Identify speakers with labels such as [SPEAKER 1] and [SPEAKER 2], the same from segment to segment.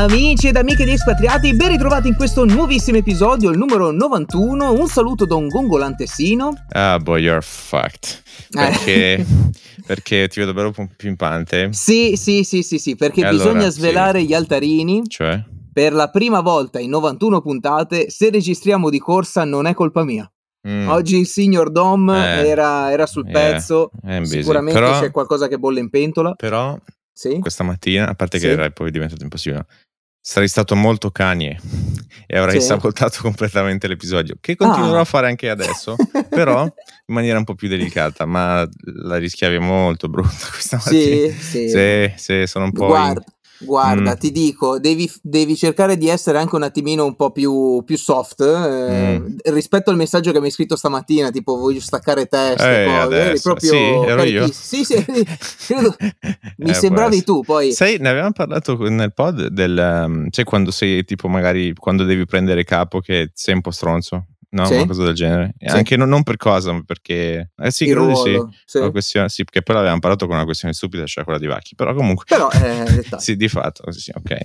[SPEAKER 1] Amici ed amiche di Espatriati, ben ritrovati in questo nuovissimo episodio, il numero 91. Un saluto da un gongolante Sino.
[SPEAKER 2] Ah, boy, you're fucked. Perché, eh. perché ti vedo bello pimpante.
[SPEAKER 1] Sì, sì, sì, sì, sì, perché e bisogna allora, svelare sì. gli altarini.
[SPEAKER 2] Cioè?
[SPEAKER 1] Per la prima volta in 91 puntate, se registriamo di corsa non è colpa mia. Mm. Oggi il signor Dom eh, era, era, sul pezzo, eh, sicuramente però, c'è qualcosa che bolle in pentola.
[SPEAKER 2] Però sì? questa mattina, a parte che sì. era poi diventato impossibile, sarei stato molto Kanye e avrei sì. sabotato completamente l'episodio, che continuerò ah. a fare anche adesso, però in maniera un po' più delicata, ma la rischiavi molto brutta questa mattina.
[SPEAKER 1] Sì, sì.
[SPEAKER 2] Sì, sì sono un po'...
[SPEAKER 1] Guarda, in Guarda, mm. ti dico, devi, devi, cercare di essere anche un attimino un po' più, più soft eh, mm. rispetto al messaggio che mi hai scritto stamattina, tipo voglio staccare teste,
[SPEAKER 2] eh. Eri
[SPEAKER 1] proprio
[SPEAKER 2] sì, ero io.
[SPEAKER 1] Sì, sì, credo, mi eh, sembravi tu. Poi.
[SPEAKER 2] Sai, ne avevamo parlato nel pod del, um, cioè quando sei tipo magari quando devi prendere capo che sei un po' stronzo no? Sì. Una cosa del genere. Sì. Anche non, non, per cosa, ma perché... Eh sì, credo sì. Sì. Una questione, sì, perché poi l'avevamo parlato con una questione stupida, cioè quella di Vacchi. Però comunque...
[SPEAKER 1] Però, eh,
[SPEAKER 2] sì, di fatto, sì, ok.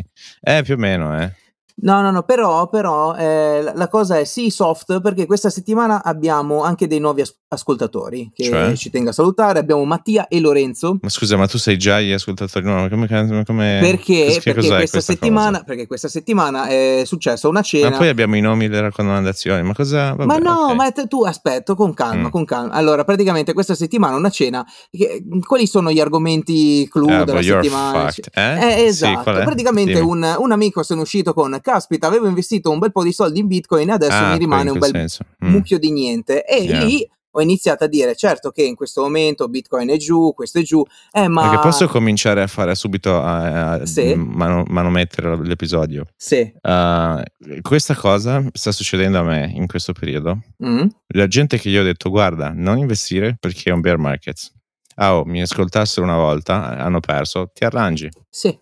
[SPEAKER 2] Eh, più o meno, eh.
[SPEAKER 1] No, no, no, però, però eh, la cosa è sì soft perché questa settimana abbiamo anche dei nuovi as- ascoltatori che cioè? ci tengo a salutare. Abbiamo Mattia e Lorenzo.
[SPEAKER 2] Ma scusa, ma tu sei già gli ascoltatori? No, come, come,
[SPEAKER 1] perché, perché, questa questa settimana, perché, questa settimana, è successa una cena.
[SPEAKER 2] Ma poi abbiamo i nomi delle raccomandazioni. Ma cosa. Vabbè,
[SPEAKER 1] ma no, okay. ma t- tu aspetta, con calma, mm. con calma. Allora, praticamente questa settimana una cena. Che, quali sono gli argomenti clou uh, della settimana?
[SPEAKER 2] Eh?
[SPEAKER 1] Eh, esatto. Sì, praticamente un, un, amico è uscito con caspita, avevo investito un bel po' di soldi in Bitcoin e adesso ah, mi rimane un bel mm. mucchio di niente. E yeah. lì ho iniziato a dire certo che in questo momento Bitcoin è giù, questo è giù, eh, ma...
[SPEAKER 2] Perché posso cominciare a fare subito a, a sì. mano, manomettere l'episodio?
[SPEAKER 1] Sì.
[SPEAKER 2] Uh, questa cosa sta succedendo a me in questo periodo. Mm. La gente che gli ho detto guarda, non investire perché è un bear market. Ah, oh, mi ascoltassero una volta, hanno perso, ti arrangi.
[SPEAKER 1] Sì.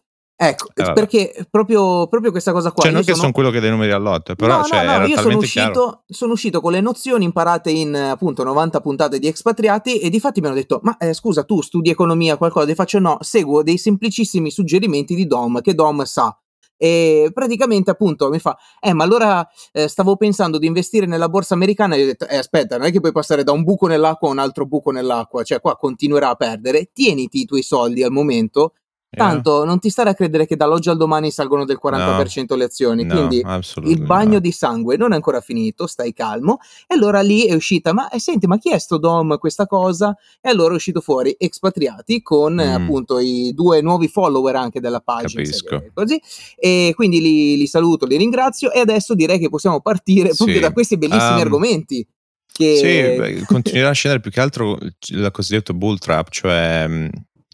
[SPEAKER 1] Ecco, eh, perché proprio, proprio, questa cosa qua.
[SPEAKER 2] Cioè, non
[SPEAKER 1] che
[SPEAKER 2] sono... sono quello che dai numeri all'otto, però
[SPEAKER 1] no,
[SPEAKER 2] cioè,
[SPEAKER 1] no,
[SPEAKER 2] no,
[SPEAKER 1] io sono uscito, sono uscito, con le nozioni imparate in appunto 90 puntate di expatriati e di fatti mi hanno detto: Ma eh, scusa, tu studi economia, qualcosa? Ti faccio no, seguo dei semplicissimi suggerimenti di Dom che Dom sa. E praticamente appunto mi fa: Eh, ma allora eh, stavo pensando di investire nella borsa americana. E ho detto: Eh, aspetta, non è che puoi passare da un buco nell'acqua a un altro buco nell'acqua, cioè qua continuerà a perdere. Tieniti i tuoi soldi al momento Tanto yeah. non ti stare a credere che dall'oggi al domani salgono del 40% no, le azioni.
[SPEAKER 2] No,
[SPEAKER 1] quindi il bagno
[SPEAKER 2] no.
[SPEAKER 1] di sangue non è ancora finito, stai calmo. E allora lì è uscita, ma eh, senti, ma chi è sto Dom questa cosa? E allora è uscito fuori Expatriati con mm. appunto i due nuovi follower anche della pagina.
[SPEAKER 2] Capisco.
[SPEAKER 1] Così. E quindi li, li, saluto, li ringrazio. E adesso direi che possiamo partire sì. proprio da questi bellissimi um, argomenti. Che...
[SPEAKER 2] Sì, beh, continuerà a scendere più che altro il cosiddetto bull trap, cioè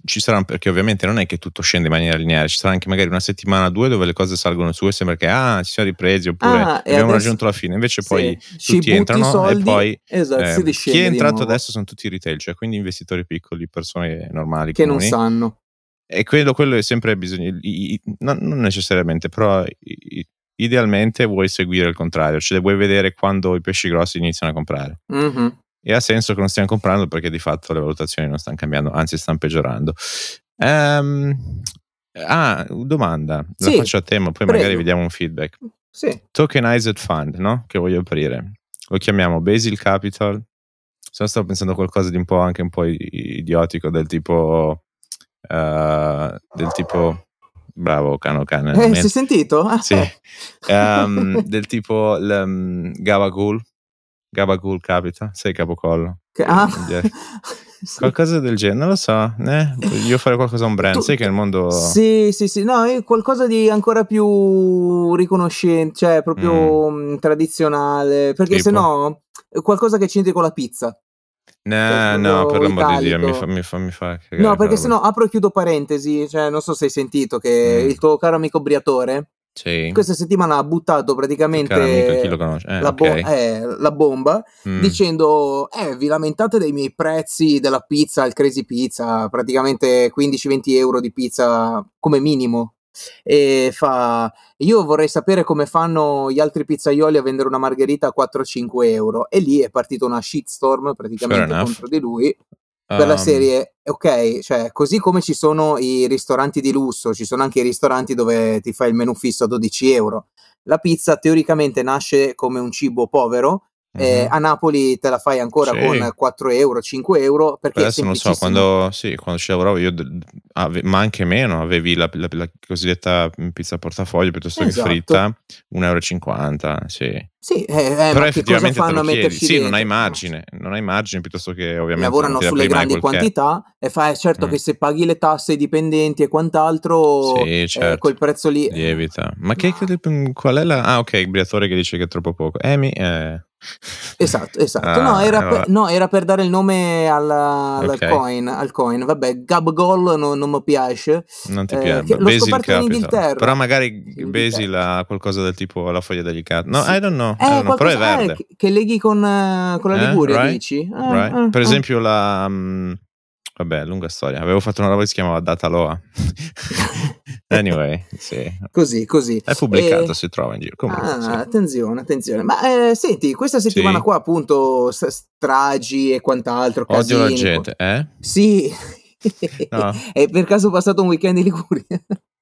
[SPEAKER 2] ci saranno, perché ovviamente non è che tutto scende in maniera lineare, ci sarà anche magari una settimana o due dove le cose salgono su e sembra che ah, ci siamo ripresi oppure ah, abbiamo raggiunto la fine, invece poi sì, tutti entrano e poi
[SPEAKER 1] esatto, eh,
[SPEAKER 2] chi è entrato adesso sono tutti retail, cioè quindi investitori piccoli, persone normali.
[SPEAKER 1] Che
[SPEAKER 2] comuni.
[SPEAKER 1] non sanno.
[SPEAKER 2] E quello, quello è sempre bisogno, non, non necessariamente, però idealmente vuoi seguire il contrario, cioè vuoi vedere quando i pesci grossi iniziano a comprare.
[SPEAKER 1] Mm-hmm
[SPEAKER 2] e ha senso che non stiamo comprando perché di fatto le valutazioni non stanno cambiando, anzi stanno peggiorando. Um, ah, domanda, la faccio a te, ma poi prego. magari vediamo un feedback.
[SPEAKER 1] Sì.
[SPEAKER 2] Tokenized Fund, no? Che voglio aprire. Lo chiamiamo Basil Capital. Se stavo pensando a qualcosa di un po' anche un po' idiotico, del tipo. Uh, del tipo. Bravo, cano cane.
[SPEAKER 1] Eh, si è sentito?
[SPEAKER 2] Ah. Sì. Um, del tipo um, Gavagul Gabagool capita, sei capocollo.
[SPEAKER 1] Ah.
[SPEAKER 2] Qualcosa del genere, non lo so. Eh? Io fare qualcosa a un brand, tu, sai che nel mondo.
[SPEAKER 1] Sì, sì, sì, no, qualcosa di ancora più riconoscente, cioè proprio mm. mm tradizionale. Perché se no, qualcosa che c'entri con la pizza.
[SPEAKER 2] No, cioè, no, per l'amor di Dio, mi fa, mi fa, mi fa
[SPEAKER 1] No, perché se no apro e chiudo parentesi, cioè non so se hai sentito che mm. il tuo caro amico Briatore
[SPEAKER 2] sì.
[SPEAKER 1] Questa settimana ha buttato praticamente eh,
[SPEAKER 2] la, bo-
[SPEAKER 1] okay. eh, la, bomba mm. dicendo: Eh, vi lamentate dei miei prezzi della pizza al Crazy Pizza, praticamente 15-20 euro di pizza come minimo. E fa: Io vorrei sapere come fanno gli altri pizzaioli a vendere una margherita a 4-5 euro. E lì è partita una shitstorm praticamente contro di lui per la serie, ok, cioè così come ci sono i ristoranti di lusso, ci sono anche i ristoranti dove ti fai il menù fisso a 12 euro. La pizza teoricamente nasce come un cibo povero, eh, a Napoli te la fai ancora
[SPEAKER 2] Sì.
[SPEAKER 1] con 4 euro, 5 euro, perché
[SPEAKER 2] Adesso non so, quando, sì, quando ci lavoravo io, ave- ma anche meno, avevi la, la- la cosiddetta pizza a portafoglio piuttosto
[SPEAKER 1] Esatto.
[SPEAKER 2] che fritta, 1,50 euro, sì.
[SPEAKER 1] Sì, eh, eh,
[SPEAKER 2] Però
[SPEAKER 1] ma cosa
[SPEAKER 2] effettivamente te
[SPEAKER 1] fanno a metterci
[SPEAKER 2] Sì, non hai
[SPEAKER 1] dentro?
[SPEAKER 2] margine, non hai margine piuttosto che ovviamente
[SPEAKER 1] Lavorano sulle grandi quantità e fa, è certo
[SPEAKER 2] Mm.
[SPEAKER 1] che se paghi le tasse ai dipendenti e quant'altro,
[SPEAKER 2] Sì,
[SPEAKER 1] eh,
[SPEAKER 2] certo.
[SPEAKER 1] quel prezzo lì...
[SPEAKER 2] Lievita. Ma che, che- qual è la... Ah, ok, il Briatore che dice che è troppo poco. Emi, eh...
[SPEAKER 1] Esatto, esatto.
[SPEAKER 2] Ah,
[SPEAKER 1] no, era
[SPEAKER 2] vabbè.
[SPEAKER 1] per, no, era per dare il nome alla- al,
[SPEAKER 2] Ok.
[SPEAKER 1] coin, al coin. Vabbè, Gab Gol non, non mi piace.
[SPEAKER 2] Non ti
[SPEAKER 1] Eh,
[SPEAKER 2] piace.
[SPEAKER 1] che l'ho
[SPEAKER 2] Basil
[SPEAKER 1] scoperto in
[SPEAKER 2] Capital.
[SPEAKER 1] Inghilterra.
[SPEAKER 2] Però magari
[SPEAKER 1] Inghilterra.
[SPEAKER 2] Basil ha qualcosa del tipo la foglia degli catti. No,
[SPEAKER 1] Sì.
[SPEAKER 2] I don't know. I
[SPEAKER 1] Eh,
[SPEAKER 2] don't know, Però è
[SPEAKER 1] eh,
[SPEAKER 2] verde.
[SPEAKER 1] che, che leghi con, eh, con la
[SPEAKER 2] Eh,
[SPEAKER 1] Liguria,
[SPEAKER 2] right,
[SPEAKER 1] dici? Eh,
[SPEAKER 2] right.
[SPEAKER 1] eh,
[SPEAKER 2] Per
[SPEAKER 1] eh.
[SPEAKER 2] esempio la... mm, vabbè, lunga storia. Avevo fatto una roba che si chiamava Dataloa. anyway, sì.
[SPEAKER 1] Così, così.
[SPEAKER 2] È pubblicato,
[SPEAKER 1] E-
[SPEAKER 2] si trova in giro. Comunque,
[SPEAKER 1] Ah,
[SPEAKER 2] sì.
[SPEAKER 1] attenzione, attenzione. Ma eh, senti, questa settimana
[SPEAKER 2] Sì.
[SPEAKER 1] qua, appunto, stragi e quant'altro,
[SPEAKER 2] Odio la
[SPEAKER 1] casini.
[SPEAKER 2] gente, eh?
[SPEAKER 1] Sì.
[SPEAKER 2] No.
[SPEAKER 1] È per caso passato un weekend in Liguria?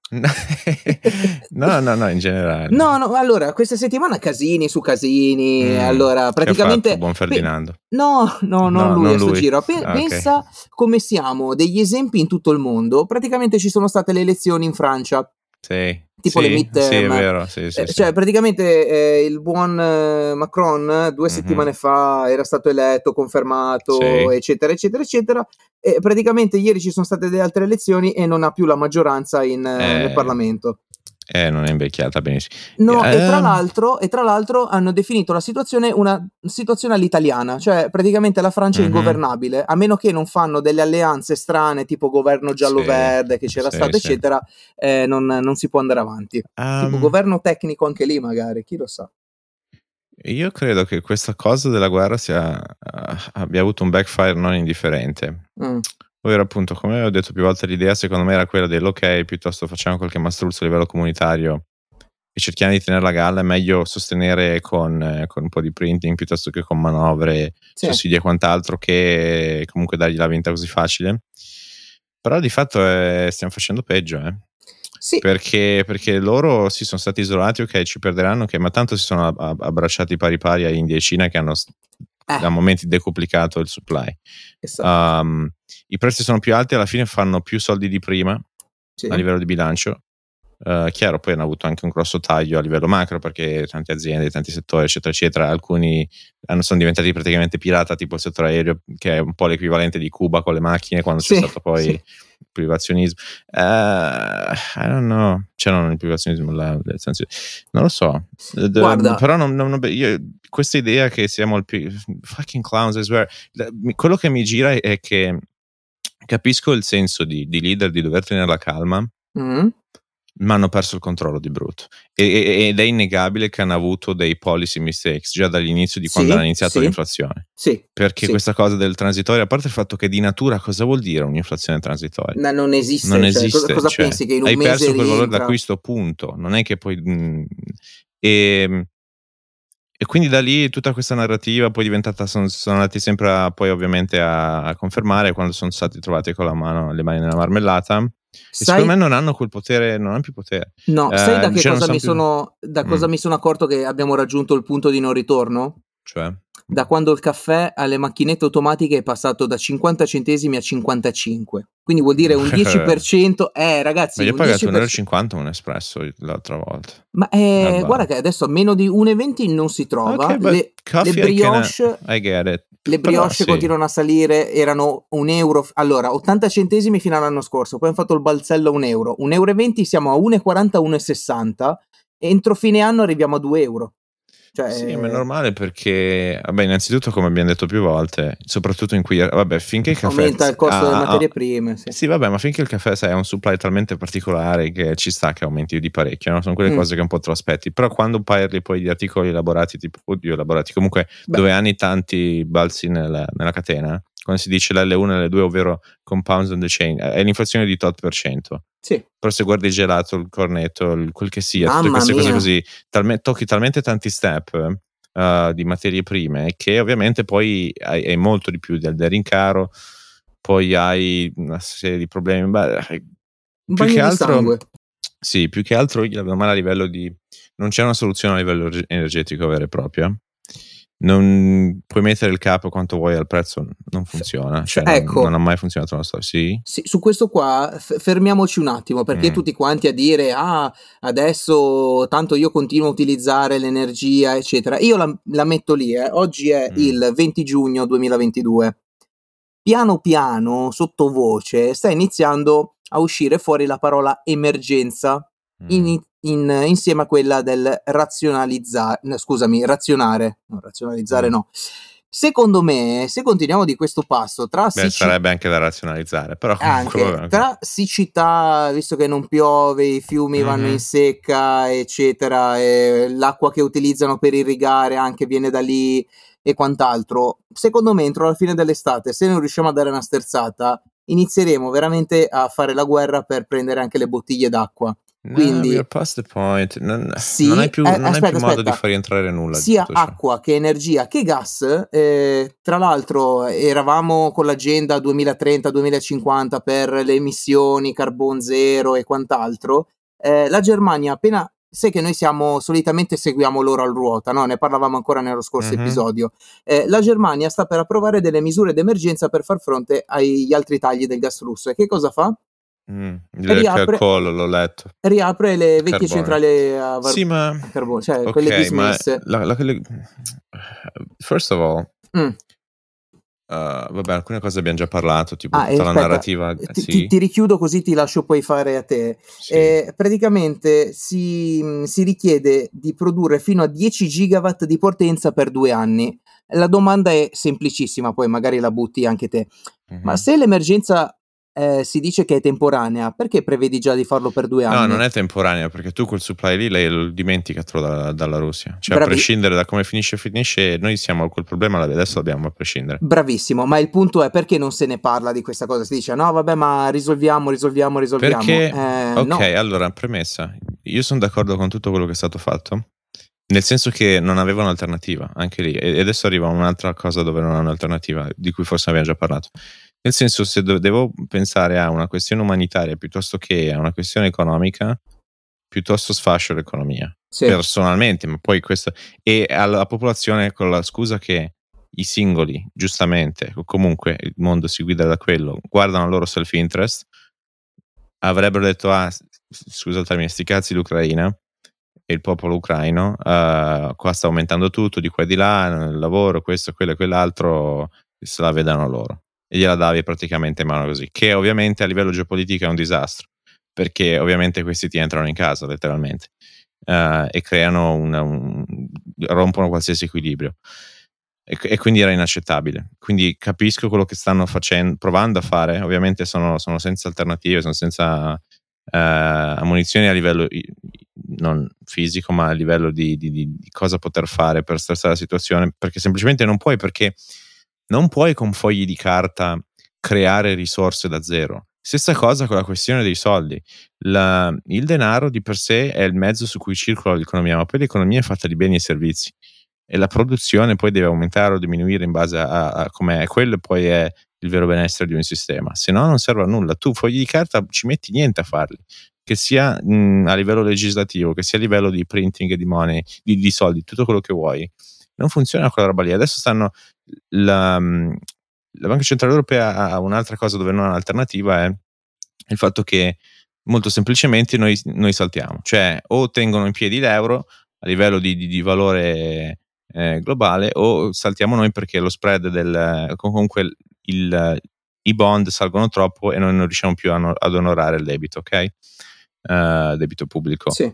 [SPEAKER 2] No, no, no, in generale.
[SPEAKER 1] No, no, allora, questa settimana casini su casini,
[SPEAKER 2] Mm,
[SPEAKER 1] allora praticamente...
[SPEAKER 2] fatto Buon Ferdinando.
[SPEAKER 1] No, no, non
[SPEAKER 2] No,
[SPEAKER 1] lui
[SPEAKER 2] non
[SPEAKER 1] a sto
[SPEAKER 2] lui.
[SPEAKER 1] giro. Pe-
[SPEAKER 2] Ah.
[SPEAKER 1] Pensa come siamo degli esempi in tutto il mondo. Praticamente ci sono state le elezioni in Francia.
[SPEAKER 2] Sì.
[SPEAKER 1] Tipo
[SPEAKER 2] sì,
[SPEAKER 1] le midterm.
[SPEAKER 2] Sì, è vero, sì, sì,
[SPEAKER 1] Eh. Cioè, praticamente eh, il buon eh, Macron eh, due
[SPEAKER 2] Mhm.
[SPEAKER 1] settimane fa era stato eletto, confermato, eccetera, eccetera, eccetera. E praticamente ieri ci sono state delle altre elezioni e non ha più la maggioranza in, eh,
[SPEAKER 2] Eh,
[SPEAKER 1] nel Parlamento.
[SPEAKER 2] Eh, non è invecchiata benissimo.
[SPEAKER 1] No, e, tra
[SPEAKER 2] Ehm.
[SPEAKER 1] l'altro, e tra l'altro hanno definito la situazione una situazione all'italiana, cioè praticamente la Francia è
[SPEAKER 2] Mhm.
[SPEAKER 1] ingovernabile, a meno che non fanno delle alleanze strane tipo governo giallo-verde che c'era
[SPEAKER 2] sì,
[SPEAKER 1] stato,
[SPEAKER 2] sì.
[SPEAKER 1] eccetera, eh, non, non si può andare avanti. tipo
[SPEAKER 2] Ehm,
[SPEAKER 1] governo tecnico anche lì magari, chi lo sa.
[SPEAKER 2] io credo che questa cosa della guerra sia, eh, abbia avuto un backfire non indifferente.
[SPEAKER 1] Mm.
[SPEAKER 2] Ovvero, appunto, come ho detto più volte, l'idea secondo me era quella dell'ok, piuttosto facciamo qualche mastruzzo a livello comunitario e cerchiamo di tenerla a galla. È meglio sostenere con, eh, con un po' di printing piuttosto che con manovre,
[SPEAKER 1] Sì.
[SPEAKER 2] sussidi e quant'altro, che comunque dargli la vinta così facile. Però di fatto eh, stiamo facendo peggio, eh.
[SPEAKER 1] Sì,
[SPEAKER 2] Perché, perché loro si sono stati isolati, ok, ci perderanno, ok, ma tanto si sono ab- ab- abbracciati pari pari a India e Cina che hanno
[SPEAKER 1] Eh.
[SPEAKER 2] a momenti decuplicato il supply.
[SPEAKER 1] esatto,
[SPEAKER 2] Um, I prezzi sono più alti, alla fine fanno più soldi di prima
[SPEAKER 1] sì.
[SPEAKER 2] a livello di bilancio. Uh, chiaro, poi hanno avuto anche un grosso taglio a livello macro perché tante aziende, tanti settori, eccetera, eccetera, alcuni hanno, sono diventati praticamente pirata, tipo il settore aereo, che è un po' l'equivalente di Cuba con le macchine quando
[SPEAKER 1] Sì,
[SPEAKER 2] c'è stato poi
[SPEAKER 1] sì.
[SPEAKER 2] Privazionismo. Uh, I don't know, cioè non il privazionismo, la, le sanzioni. non lo so.
[SPEAKER 1] Guarda.
[SPEAKER 2] però non, non- io- questa idea che siamo il più fucking clowns, I swear. Quello che mi gira è che capisco il senso di, di leader di dover tenere la calma,
[SPEAKER 1] Mm.
[SPEAKER 2] Ma hanno perso il controllo di brutto. E- ed è innegabile che hanno avuto dei policy mistakes già dall'inizio di quando
[SPEAKER 1] Sì,
[SPEAKER 2] hanno iniziato
[SPEAKER 1] sì.
[SPEAKER 2] l'inflazione.
[SPEAKER 1] Sì,
[SPEAKER 2] Perché
[SPEAKER 1] Sì.
[SPEAKER 2] questa cosa del transitorio, a parte il fatto che di natura cosa vuol dire un'inflazione transitoria?
[SPEAKER 1] no, non esiste.
[SPEAKER 2] non
[SPEAKER 1] cioè,
[SPEAKER 2] esiste.
[SPEAKER 1] cosa cosa
[SPEAKER 2] cioè,
[SPEAKER 1] pensi che in un
[SPEAKER 2] hai perso quel valore
[SPEAKER 1] rientra?
[SPEAKER 2] d'acquisto, punto. Non è che poi. mm, e, e quindi da lì tutta questa narrativa poi è diventata. Sono, sono andati sempre a, poi ovviamente a, a confermare quando sono stati trovati con la mano, le mani nella marmellata.
[SPEAKER 1] Sai,
[SPEAKER 2] secondo me non hanno quel potere, non hanno più potere.
[SPEAKER 1] no,
[SPEAKER 2] eh,
[SPEAKER 1] sai da che
[SPEAKER 2] cioè non
[SPEAKER 1] cosa, mi
[SPEAKER 2] più-
[SPEAKER 1] sono, da cosa
[SPEAKER 2] Mm.
[SPEAKER 1] mi sono accorto che abbiamo raggiunto il punto di non ritorno?
[SPEAKER 2] Cioè,
[SPEAKER 1] Da quando il caffè alle macchinette automatiche è passato da 50 centesimi a 55. Quindi vuol dire un 10%. Eh, ragazzi,
[SPEAKER 2] ma io ho
[SPEAKER 1] un
[SPEAKER 2] pagato
[SPEAKER 1] 10%.
[SPEAKER 2] 1,50 un espresso l'altra volta.
[SPEAKER 1] Ma eh, guarda che adesso a meno di 1,20 non si trova.
[SPEAKER 2] Ok, but
[SPEAKER 1] le, le
[SPEAKER 2] I
[SPEAKER 1] brioche,
[SPEAKER 2] I get it.
[SPEAKER 1] le brioche
[SPEAKER 2] sì.
[SPEAKER 1] continuano a salire, erano un euro. Allora, 80 centesimi fino all'anno scorso, poi hanno fatto il balzello a un euro. 1,20 euro siamo a 1,40, 1,60. Entro fine anno arriviamo a 2 euro. Cioè,
[SPEAKER 2] Sì, ma è normale perché, vabbè, innanzitutto, come abbiamo detto più volte, soprattutto in cui, vabbè, finché il caffè
[SPEAKER 1] aumenta il costo
[SPEAKER 2] ha-
[SPEAKER 1] delle
[SPEAKER 2] ha-
[SPEAKER 1] materie prime. Sì.
[SPEAKER 2] Sì, vabbè, ma finché il caffè sai, ha un supply talmente particolare che ci sta che aumenti di parecchio, no? sono quelle
[SPEAKER 1] Mm.
[SPEAKER 2] cose che un po' te lo aspetti. Però quando parli poi di articoli elaborati, tipo, oddio, elaborati comunque
[SPEAKER 1] Beh.
[SPEAKER 2] dove hanno tanti balzi nella, nella catena, quando si dice l'L1 e l'L2, ovvero compounds on the chain, è l'inflazione di tot per cento.
[SPEAKER 1] Sì.
[SPEAKER 2] Però se guardi il gelato, il cornetto, il- quel che sia, tutte
[SPEAKER 1] Mamma
[SPEAKER 2] queste cose
[SPEAKER 1] mia.
[SPEAKER 2] così, talme- tocchi talmente tanti step uh, di materie prime che ovviamente poi hai, hai molto di più del, del rincaro. poi hai una serie di problemi. Beh,
[SPEAKER 1] un più che altro, sangue.
[SPEAKER 2] Sì, più che altro a livello di... Non c'è una soluzione a livello energetico vera e propria non puoi mettere il capo quanto vuoi al prezzo, non funziona. Cioè, ecco, non, non, ha mai funzionato la storia. Sì?
[SPEAKER 1] sì su questo qua f- fermiamoci un attimo perché mm. tutti quanti a dire ah adesso tanto io continuo a utilizzare l'energia eccetera. Io la, la metto lì, eh. oggi è mm. il 20 giugno 2022. Piano piano, sottovoce, sta iniziando a uscire fuori la parola emergenza in, in, insieme a quella del razionalizzare, scusami, razionare, no, razionalizzare mm. no. Secondo me, se continuiamo di questo passo, tra
[SPEAKER 2] Beh, sarebbe anche da razionalizzare, però
[SPEAKER 1] anche, tra siccità, visto che non piove, i fiumi mm-hmm. vanno in secca, eccetera, e l'acqua che utilizzano per irrigare anche viene da lì e quant'altro, secondo me entro la fine dell'estate, se non riusciamo a dare una sterzata, inizieremo veramente a fare la guerra per prendere anche le bottiglie d'acqua. Quindi,
[SPEAKER 2] no, past the point. Non, sì, non hai più, eh, non aspetta, hai più modo di far rientrare nulla.
[SPEAKER 1] Sia acqua che energia che gas. Eh, tra l'altro, eravamo con l'agenda 2030-2050 per le emissioni, carbon zero e quant'altro. Eh, la Germania appena sai che noi siamo solitamente seguiamo loro al ruota, no? ne parlavamo ancora nello scorso mm-hmm. episodio. Eh, la Germania sta per approvare delle misure d'emergenza per far fronte agli altri tagli del gas russo. E che cosa fa?
[SPEAKER 2] Mm, riapre, collo, l'ho letto.
[SPEAKER 1] Riapre le vecchie carbone. centrali a, var-
[SPEAKER 2] sì, ma...
[SPEAKER 1] a carbone, cioè okay, quelle dismesse.
[SPEAKER 2] La, la, quelle... First of all, mm. Uh, vabbè, alcune cose abbiamo già parlato, tipo ah, tutta aspetta, la narrativa.
[SPEAKER 1] Ti, sì. ti, ti, richiudo così ti lascio poi fare a te. Sì. Eh, praticamente si, si, richiede di produrre fino a 10 gigawatt di potenza per due anni. La domanda è semplicissima, poi magari la butti anche te. Mm-hmm. Ma se l'emergenza eh, si dice che è temporanea, perché prevedi già di farlo per due anni?
[SPEAKER 2] No, non è temporanea, perché tu quel supply lì lei lo dimenticatelo da, dalla Russia. Cioè, Bravi- a prescindere da come finisce, finisce, noi siamo quel problema, adesso l'abbiamo a prescindere.
[SPEAKER 1] Bravissimo, ma il punto è perché non se ne parla di questa cosa? Si dice, no, vabbè, ma risolviamo, risolviamo, risolviamo.
[SPEAKER 2] Perché, eh, ok, no. allora, premessa, io sono d'accordo con tutto quello che è stato fatto. Nel senso che non aveva un'alternativa, anche lì. E adesso arriva un'altra cosa dove non ha un'alternativa, di cui forse abbiamo già parlato. Nel senso, se devo pensare a una questione umanitaria piuttosto che a una questione economica, piuttosto sfascio l'economia. Sì. Personalmente, ma poi questo... E alla popolazione con la scusa che i singoli, giustamente, o comunque il mondo si guida da quello, guardano il loro self-interest, avrebbero detto, ah, scusa il termine, sti cazzi l'Ucraina e il popolo ucraino, uh, qua sta aumentando tutto, di qua e di là, il lavoro, questo, quello e quell'altro, se la vedano loro e gliela davi praticamente in mano così, che ovviamente a livello geopolitico è un disastro, perché ovviamente questi ti entrano in casa letteralmente uh, e creano una, un, rompono qualsiasi equilibrio. E, e, quindi era inaccettabile. Quindi capisco quello che stanno facendo, provando a fare. Ovviamente sono, sono senza alternative, sono senza uh, munizioni a livello non fisico, ma a livello di, di, di, cosa poter fare per stressare la situazione, perché semplicemente non puoi, perché non puoi con fogli di carta creare risorse da zero. Stessa cosa con la questione dei soldi. La, il denaro di per sé è il mezzo su cui circola l'economia, ma poi l'economia è fatta di beni e servizi e la produzione poi deve aumentare o diminuire in base a, a come è. Quello poi è il vero benessere di un sistema. Se no, non serve a nulla. Tu fogli di carta ci metti niente a farli, che sia mh, a livello legislativo, che sia a livello di printing di money, di, di soldi, tutto quello che vuoi non funziona quella roba lì. Adesso stanno la, mm, la Banca Centrale Europea ha un'altra cosa dove non ha un'alternativa è il fatto che molto semplicemente noi, noi saltiamo, cioè o tengono in piedi l'euro a livello di, di, di valore eh, globale o saltiamo noi perché lo spread del comunque il, i bond salgono troppo e noi non riusciamo più a, ad onorare il debito, ok? Uh, debito pubblico.
[SPEAKER 1] Sì.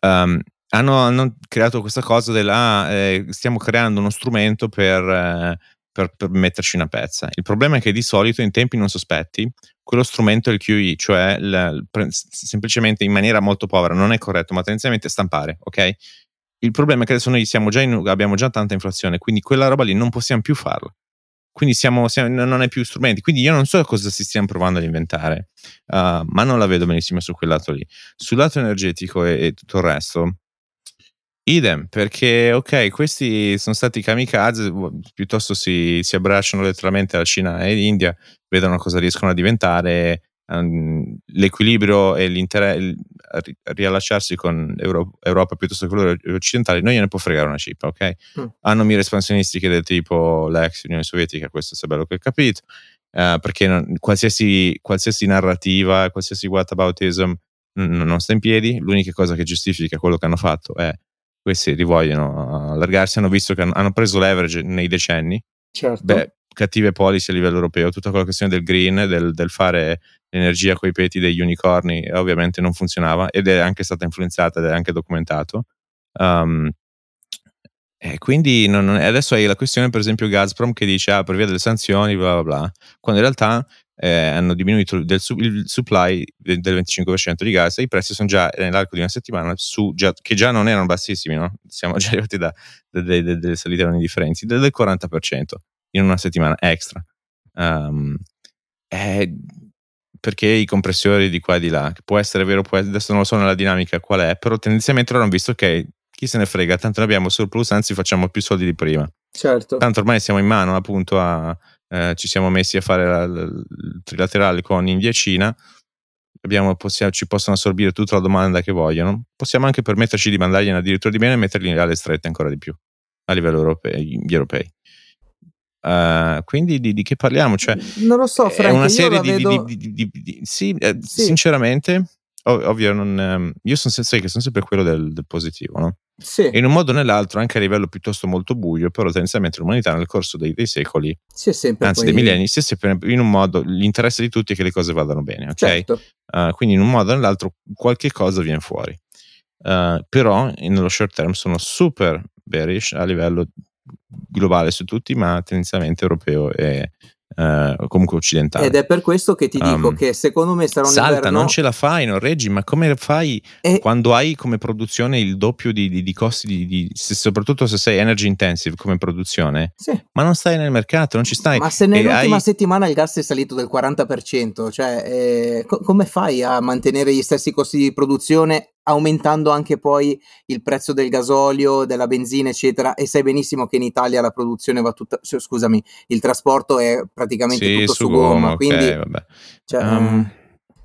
[SPEAKER 2] Um, hanno, hanno, creato questa cosa del ah, eh, stiamo creando uno strumento per, eh, per, per, metterci una pezza. Il problema è che di solito in tempi non sospetti quello strumento è il QE, cioè il, il, semplicemente in maniera molto povera, non è corretto, ma tendenzialmente stampare, ok? Il problema è che adesso noi già in, abbiamo già tanta inflazione, quindi quella roba lì non possiamo più farla. Quindi siamo, siamo, non è più strumenti. Quindi io non so cosa si stiamo provando ad inventare, uh, ma non la vedo benissimo su quel lato lì. Sul lato energetico e, e tutto il resto, Idem, perché ok, questi sono stati kamikaze, piuttosto si, si abbracciano letteralmente alla Cina e all'India, vedono cosa riescono a diventare, um, l'equilibrio e l'interesse, riallacciarsi con Euro- Europa piuttosto che quello occidentali, non gliene può fregare una cippa, ok? Mm. Hanno mire espansionistiche del tipo l'ex Unione Sovietica, questo è bello che ho capito, uh, perché non, qualsiasi, qualsiasi narrativa, qualsiasi whataboutism n- non sta in piedi, l'unica cosa che giustifica quello che hanno fatto è questi rivogliono allargarsi, hanno visto che hanno preso leverage nei decenni.
[SPEAKER 1] Certo.
[SPEAKER 2] Beh, cattive policy a livello europeo, tutta quella questione del green, del, del fare l'energia coi peti degli unicorni, ovviamente non funzionava ed è anche stata influenzata ed è anche documentato. Um, e quindi non, non, adesso hai la questione, per esempio, Gazprom che dice ah, per via delle sanzioni, bla bla bla, quando in realtà eh, hanno diminuito del, il supply del, del 25% di gas e i prezzi sono già nell'arco di una settimana su, già, che già non erano bassissimi, no? siamo già arrivati da, delle salite non indifferenti, del, del 40% in una settimana extra. Um, eh, perché i compressori di qua e di là, che può essere vero, può essere, adesso non lo so nella dinamica qual è, però tendenzialmente loro hanno visto che chi se ne frega, tanto noi abbiamo surplus, anzi facciamo più soldi di prima.
[SPEAKER 1] Certo.
[SPEAKER 2] Tanto ormai siamo in mano appunto a, eh, ci siamo messi a fare la, la, il trilaterale con India e Cina, abbiamo, possiamo, ci possono assorbire tutta la domanda che vogliono, possiamo anche permetterci di mandargli addirittura di bene e metterli alle strette ancora di più a livello europeo, gli europei. Uh, quindi di, di, che parliamo? Cioè,
[SPEAKER 1] non lo so, Frank,
[SPEAKER 2] è una serie
[SPEAKER 1] di,
[SPEAKER 2] vedo... di, sì, eh, sì, sinceramente, ov- ovvio, non, um, io sono, sai che sono sempre quello del, del positivo, no?
[SPEAKER 1] Sì.
[SPEAKER 2] in un modo o nell'altro, anche a livello piuttosto molto buio, però tendenzialmente l'umanità nel corso dei, dei secoli, anzi dei millenni, si è sempre in un modo, l'interesse di tutti è che le cose vadano bene, ok?
[SPEAKER 1] Certo.
[SPEAKER 2] Uh, quindi in un modo o nell'altro qualche cosa viene fuori. Uh, però nello short term sono super bearish a livello globale su tutti, ma tendenzialmente europeo e uh, comunque occidentale.
[SPEAKER 1] Ed è per questo che ti dico um, che secondo me sarà un
[SPEAKER 2] salta,
[SPEAKER 1] inverno...
[SPEAKER 2] non ce la fai, non reggi, ma come fai e... quando hai come produzione il doppio di, di, di costi, di, se, soprattutto se sei energy intensive come produzione,
[SPEAKER 1] sì.
[SPEAKER 2] ma non stai nel mercato, non ci stai.
[SPEAKER 1] Ma se nell'ultima hai... settimana il gas è salito del 40%, cioè eh, co- come fai a mantenere gli stessi costi di produzione aumentando anche poi il prezzo del gasolio, della benzina, eccetera. E sai benissimo che in Italia la produzione va tutta, scusami, il trasporto è praticamente sì, tutto su, su gomma. gomma quindi,
[SPEAKER 2] okay, cioè, um,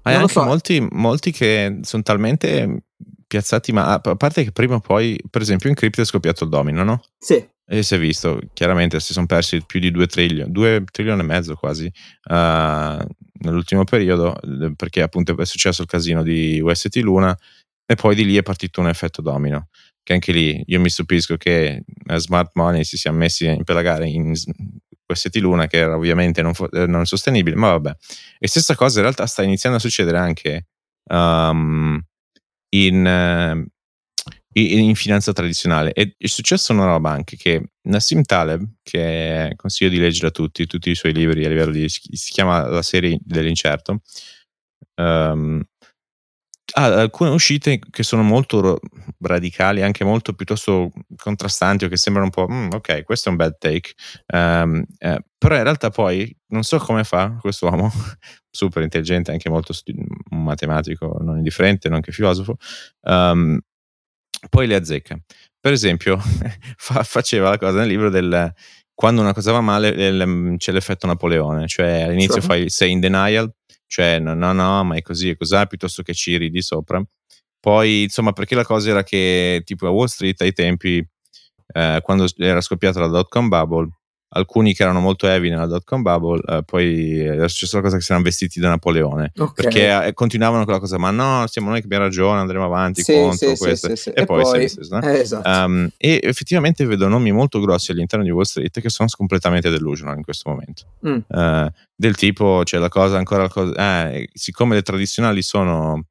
[SPEAKER 2] hai anche so. molti, molti che sono talmente piazzati, ma a parte che prima o poi, per esempio, in cripto è scoppiato il domino, no?
[SPEAKER 1] Sì.
[SPEAKER 2] E si è visto, chiaramente si sono persi più di 2 trilioni, 2 trilioni e mezzo quasi uh, nell'ultimo periodo, perché appunto è successo il casino di UST Luna e poi di lì è partito un effetto domino, che anche lì io mi stupisco che a Smart Money si sia messi a impelagare in QST Luna, che era ovviamente non, eh, non sostenibile, ma vabbè. E stessa cosa in realtà sta iniziando a succedere anche um, in, uh, in, finanza tradizionale. E è successo una roba anche che Nassim Taleb, che consiglio di leggere a tutti, tutti i suoi libri a livello di... si chiama La serie dell'incerto, um, ha alcune uscite che sono molto radicali, anche molto piuttosto contrastanti o che sembrano un po' mm, ok, questo è un bad take. Um, eh, però in realtà poi non so come fa questo uomo, super intelligente, anche molto stu- un matematico non indifferente, nonché filosofo, um, poi le azzecca. Per esempio, fa- faceva la cosa nel libro del quando una cosa va male c'è l'effetto Napoleone, cioè all'inizio sì. fai, sei in denial, cioè no, no, no, ma è così, è così, piuttosto che ci ridi sopra. Poi, insomma, perché la cosa era che tipo a Wall Street ai tempi, eh, quando era scoppiata la dot com bubble, alcuni che erano molto heavy nella dot com bubble, eh, poi era successa la cosa che si erano vestiti da Napoleone okay. perché eh, continuavano con la cosa, ma no, siamo noi che abbiamo ragione, andremo avanti
[SPEAKER 1] sì,
[SPEAKER 2] contro
[SPEAKER 1] sì,
[SPEAKER 2] questo.
[SPEAKER 1] Sì,
[SPEAKER 2] e, e, poi, poi è
[SPEAKER 1] eh, esatto.
[SPEAKER 2] um, e effettivamente vedo nomi molto grossi all'interno di Wall Street che sono completamente delusional in questo momento.
[SPEAKER 1] Mm.
[SPEAKER 2] Uh, del tipo, c'è la cosa ancora, la cosa, eh, siccome le tradizionali sono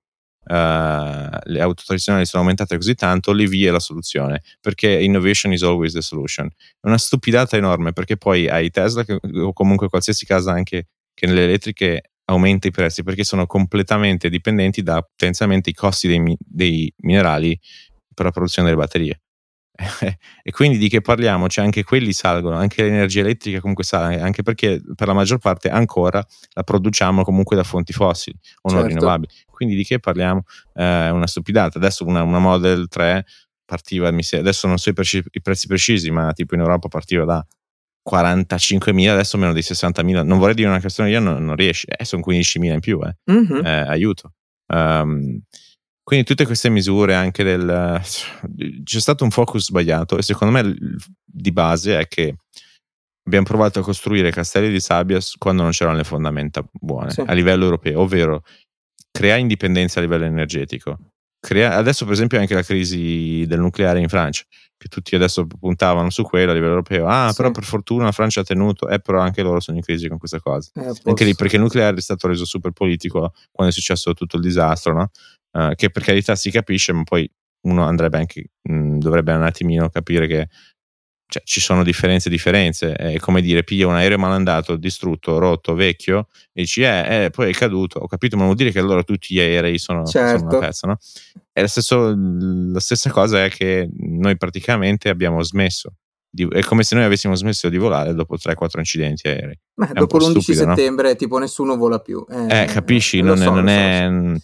[SPEAKER 2] Uh, le auto tradizionali sono aumentate così tanto, l'EV è la soluzione perché innovation is always the solution. È una stupidata enorme perché poi hai Tesla che, o comunque qualsiasi casa anche che nelle elettriche aumenta i prezzi perché sono completamente dipendenti da potenzialmente i costi dei, dei minerali per la produzione delle batterie. e quindi di che parliamo? Cioè anche quelli salgono, anche l'energia elettrica comunque sale, anche perché per la maggior parte ancora la produciamo comunque da fonti fossili o non
[SPEAKER 1] certo.
[SPEAKER 2] rinnovabili. Quindi di che parliamo? È eh, una stupidata. Adesso una, una Model 3 partiva, adesso non so i, preci, i prezzi precisi, ma tipo in Europa partiva da 45.000, adesso meno di 60.000. Non vorrei dire una questione, io non, non riesci, eh, sono 15.000 in più, eh. Mm-hmm. eh aiuto. Um, quindi tutte queste misure anche del... c'è stato un focus sbagliato e secondo me di base è che abbiamo provato a costruire castelli di sabbia quando non c'erano le fondamenta buone sì. a livello europeo, ovvero creare indipendenza a livello energetico. Crea- adesso per esempio anche la crisi del nucleare in Francia, che tutti adesso puntavano su quello a livello europeo. Ah, sì. però per fortuna la Francia ha tenuto, eh, però anche loro sono in crisi con questa cosa. Eh, anche lì perché il nucleare è stato reso super politico quando è successo tutto il disastro, no? Uh, che per carità si capisce, ma poi uno andrebbe anche, mh, dovrebbe un attimino capire che cioè, ci sono differenze differenze. È come dire, piglia un aereo malandato, distrutto, rotto, vecchio, e dici, eh, eh, poi è caduto. Ho capito, ma vuol dire che allora tutti gli aerei sono, certo. sono una pezza, no? E stesso, la stessa cosa è che noi praticamente abbiamo smesso. Di, è come se noi avessimo smesso di volare dopo 3-4 incidenti aerei.
[SPEAKER 1] Ma dopo l'11 stupido, settembre, no? tipo, nessuno vola più.
[SPEAKER 2] Eh, eh capisci? Non, so, è, non è, so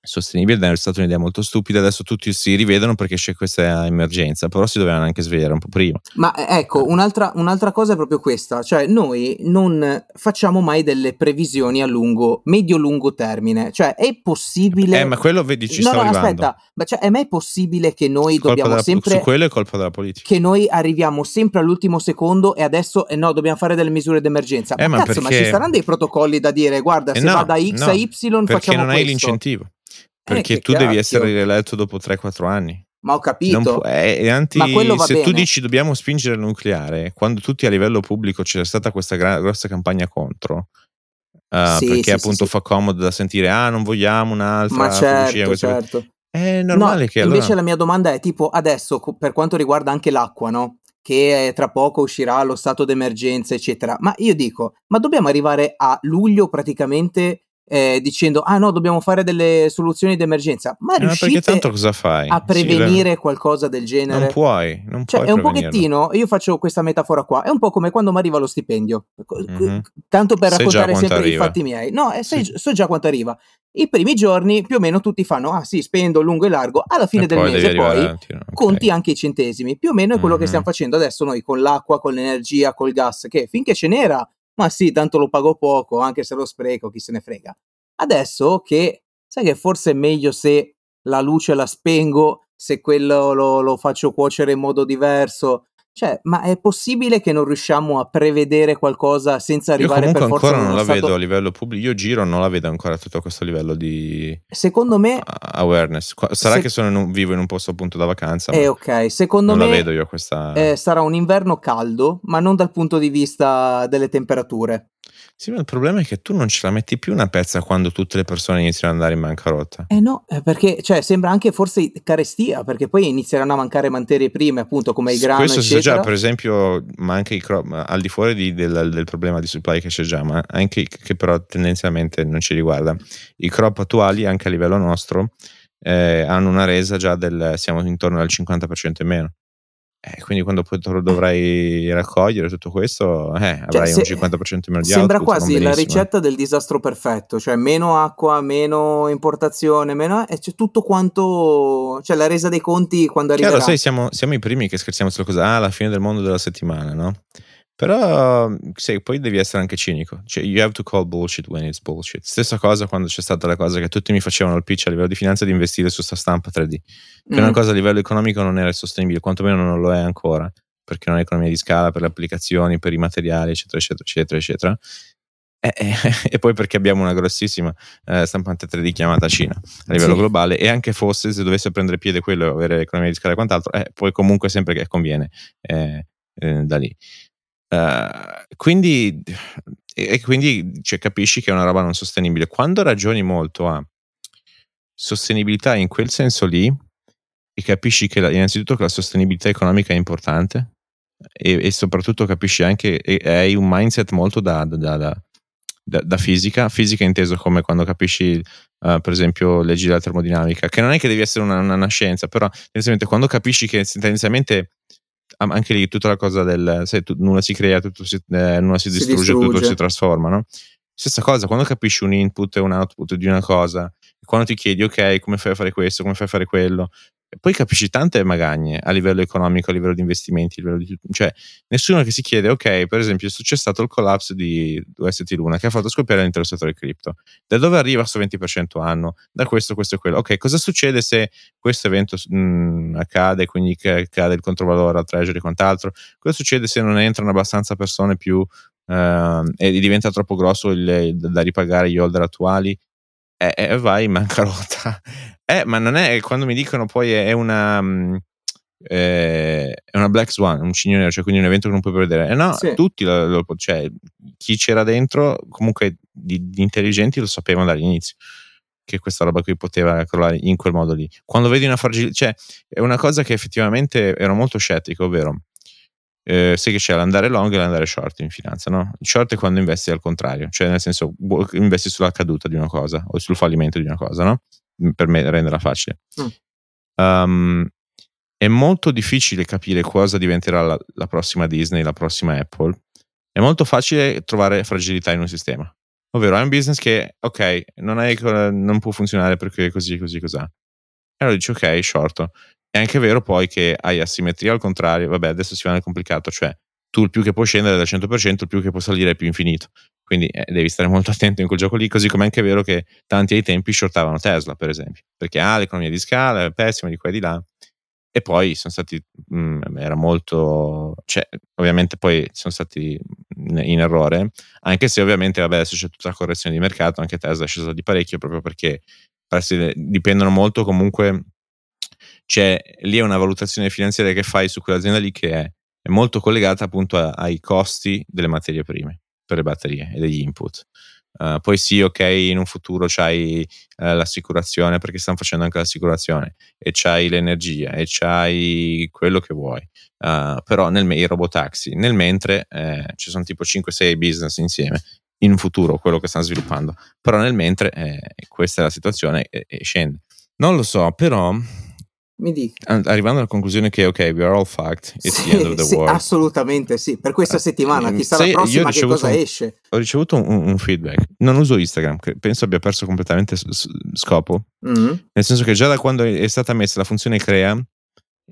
[SPEAKER 2] sostenibile è stata un'idea molto stupida, adesso tutti si rivedono perché c'è questa emergenza, però si dovevano anche svegliare un po' prima.
[SPEAKER 1] Ma eh, ecco, un'altra, un'altra cosa è proprio questa, cioè noi non facciamo mai delle previsioni a lungo, medio-lungo termine, cioè è possibile...
[SPEAKER 2] Eh, ma quello vedi ci
[SPEAKER 1] no, no,
[SPEAKER 2] arrivando.
[SPEAKER 1] aspetta, ma cioè, è mai possibile che noi colpa dobbiamo
[SPEAKER 2] della,
[SPEAKER 1] sempre...
[SPEAKER 2] Su quello è colpa della politica.
[SPEAKER 1] Che noi arriviamo sempre all'ultimo secondo e adesso, eh no, dobbiamo fare delle misure d'emergenza. Eh, ma, cazzo, perché... ma ci saranno dei protocolli da dire, guarda, eh, se no, va da X no, a Y facciamo questo.
[SPEAKER 2] Perché non hai l'incentivo. Eh, perché eh, tu cacchio. devi essere rieletto dopo 3-4 anni.
[SPEAKER 1] Ma ho capito.
[SPEAKER 2] Può, è, anti, se bene. tu dici dobbiamo spingere il nucleare, quando tutti a livello pubblico c'è stata questa gra- grossa campagna contro, uh, sì, perché sì, appunto sì, fa comodo da sentire, ah non vogliamo un'altra.
[SPEAKER 1] Ma certo, certo.
[SPEAKER 2] È normale
[SPEAKER 1] no,
[SPEAKER 2] che
[SPEAKER 1] invece
[SPEAKER 2] allora...
[SPEAKER 1] la mia domanda è tipo adesso per quanto riguarda anche l'acqua, no? Che tra poco uscirà lo stato d'emergenza, eccetera. Ma io dico, ma dobbiamo arrivare a luglio praticamente eh, dicendo ah no dobbiamo fare delle soluzioni d'emergenza ma eh, riuscite
[SPEAKER 2] tanto cosa fai?
[SPEAKER 1] a prevenire sì, qualcosa del genere?
[SPEAKER 2] non puoi non
[SPEAKER 1] cioè
[SPEAKER 2] puoi
[SPEAKER 1] è un pochettino io faccio questa metafora qua è un po' come quando mi arriva lo stipendio mm-hmm. tanto per raccontare sempre arriva. i fatti miei no eh, sai, sì. so già quanto arriva i primi giorni più o meno tutti fanno ah sì spendo lungo e largo alla fine e del poi mese poi avanti, okay. conti anche i centesimi più o meno è quello mm-hmm. che stiamo facendo adesso noi con l'acqua con l'energia col gas che finché ce n'era ma sì, tanto lo pago poco, anche se lo spreco, chi se ne frega. Adesso che, sai che forse è meglio se la luce la spengo, se quello lo, lo faccio cuocere in modo diverso, cioè, ma è possibile che non riusciamo a prevedere qualcosa senza arrivare
[SPEAKER 2] io
[SPEAKER 1] per
[SPEAKER 2] forza
[SPEAKER 1] ancora
[SPEAKER 2] non la
[SPEAKER 1] stato...
[SPEAKER 2] vedo a livello pubblico. Io giro non la vedo ancora tutto questo livello di
[SPEAKER 1] Secondo me
[SPEAKER 2] awareness. Sarà se... che sono in un, vivo in un posto appunto da vacanza.
[SPEAKER 1] Eh, ok. Secondo
[SPEAKER 2] non
[SPEAKER 1] me
[SPEAKER 2] la vedo io questa
[SPEAKER 1] eh, sarà un inverno caldo, ma non dal punto di vista delle temperature.
[SPEAKER 2] Sì, ma il problema è che tu non ce la metti più una pezza quando tutte le persone iniziano ad andare in bancarotta.
[SPEAKER 1] Eh no, eh, perché cioè, sembra anche forse carestia, perché poi inizieranno a mancare materie prime, appunto come i grani.
[SPEAKER 2] Questo
[SPEAKER 1] si sa
[SPEAKER 2] già, per esempio, ma anche i crop, al di fuori di, del, del, problema di supply che c'è già, ma anche che però tendenzialmente non ci riguarda. I crop attuali, anche a livello nostro, eh, hanno una resa già del siamo intorno al 50% in meno. Eh, quindi quando poi dovrai raccogliere tutto questo, eh, avrai cioè, se, un 50% in meno di
[SPEAKER 1] Sembra
[SPEAKER 2] output,
[SPEAKER 1] quasi la ricetta del disastro perfetto, cioè meno acqua, meno importazione, meno, e c'è tutto quanto, cioè la resa dei conti quando arriverà.
[SPEAKER 2] Chiaro, sai, siamo, siamo i primi che scherziamo sulla cosa, ah, la fine del mondo della settimana, no? Però sai, poi devi essere anche cinico. Cioè, you have to call bullshit when it's bullshit. Stessa cosa quando c'è stata la cosa che tutti mi facevano il pitch a livello di finanza di investire su sta stampa 3D. Che mm. una cosa a livello economico non era sostenibile, quantomeno non lo è ancora, perché non è economia di scala per le applicazioni, per i materiali, eccetera, eccetera, eccetera, eccetera. E, e, e poi perché abbiamo una grossissima eh, stampante 3D chiamata Cina a livello sì. globale e anche fosse se dovesse prendere piede quello e avere economia di scala e quant'altro, eh, poi comunque sempre che conviene eh, eh da lì. Uh, quindi, e quindi cioè, capisci che è una roba non sostenibile. Quando ragioni molto a sostenibilità in quel senso lì, e capisci che la, innanzitutto che la sostenibilità economica è importante, e, e soprattutto capisci anche, e, hai un mindset molto da, da, da, da, fisica, fisica inteso come quando capisci, uh, per esempio, leggi della termodinamica, che non è che devi essere una, una scienza, però tendenzialmente quando capisci che tendenzialmente anche lì tutta la cosa del sai, tu, nulla si crea, tutto si, eh, nulla si, si distrugge, distrugge, tutto si trasforma, no? Stessa cosa, quando capisci un input e un output di una cosa, quando ti chiedi, ok, come fai a fare questo, come fai a fare quello, poi capisci tante magagne a livello economico, a livello di investimenti, a livello di cioè nessuno che si chiede, ok, per esempio c'è stato il collapse di UST Luna che ha fatto scoppiare l'intero settore cripto, da dove arriva questo 20% anno? Da questo, questo e quello. Ok, cosa succede se questo evento mh, mm, accade, quindi cade il controvalore al treasury e quant'altro? Cosa succede se non entrano abbastanza persone più uh, e diventa troppo grosso il, il, da ripagare gli holder attuali? E eh, eh, vai in bancarotta. Eh, ma non è quando mi dicono poi è una. Mm, eh, è una Black Swan, un cigno nero, cioè quindi un evento che non puoi prevedere. Eh no, sì. tutti, lo, lo, cioè, chi c'era dentro, comunque di, di, intelligenti lo sapevano dall'inizio che questa roba qui poteva crollare in quel modo lì. Quando vedi una fragilità, cioè è una cosa che effettivamente ero molto scettico, ovvero eh, sai che c'è l'andare long e l'andare short in finanza, no? Il short è quando investi al contrario, cioè nel senso investi sulla caduta di una cosa o sul fallimento di una cosa, no? Per me renderla facile. Mm. Um, è molto difficile capire cosa diventerà la, la, prossima Disney, la prossima Apple. È molto facile trovare fragilità in un sistema. Ovvero, hai un business che, ok, non, è, non può funzionare perché così, così, così. E allora dici, ok, short. È anche vero poi che hai asimmetria al contrario, vabbè adesso si va nel complicato, cioè tu il più che puoi scendere dal 100%, il più che può salire è più infinito. Quindi eh, devi stare molto attento in quel gioco lì, così come è anche vero che tanti ai tempi shortavano Tesla, per esempio, perché ha ah, l'economia di scala, è pessima di qua e di là. E poi sono stati, mh, mm, era molto, cioè ovviamente poi sono stati in errore, anche se ovviamente vabbè adesso c'è tutta la correzione di mercato, anche Tesla è scesa di parecchio proprio perché dipendono molto comunque c'è lì è una valutazione finanziaria che fai su quell'azienda lì che è, è molto collegata appunto a, ai costi delle materie prime per le batterie e degli input. Uh, poi sì, ok, in un futuro c'hai uh, l'assicurazione perché stanno facendo anche l'assicurazione e c'hai l'energia e c'hai quello che vuoi. Uh, però nel, i robotaxi, nel mentre eh, ci sono tipo 5-6 business insieme in futuro, quello che stanno sviluppando. Però nel mentre eh, questa è la situazione e, e scende. Non lo so, però
[SPEAKER 1] mi dica.
[SPEAKER 2] Arrivando alla conclusione che, ok, we are all fucked, it's sì, the end of the
[SPEAKER 1] sì,
[SPEAKER 2] world.
[SPEAKER 1] Assolutamente sì, per questa settimana, chissà Sai, la prossima che cosa
[SPEAKER 2] un,
[SPEAKER 1] esce.
[SPEAKER 2] Ho ricevuto un, un, feedback, non uso Instagram, penso abbia perso completamente scopo, mm-hmm. nel senso che già da quando è stata messa la funzione crea,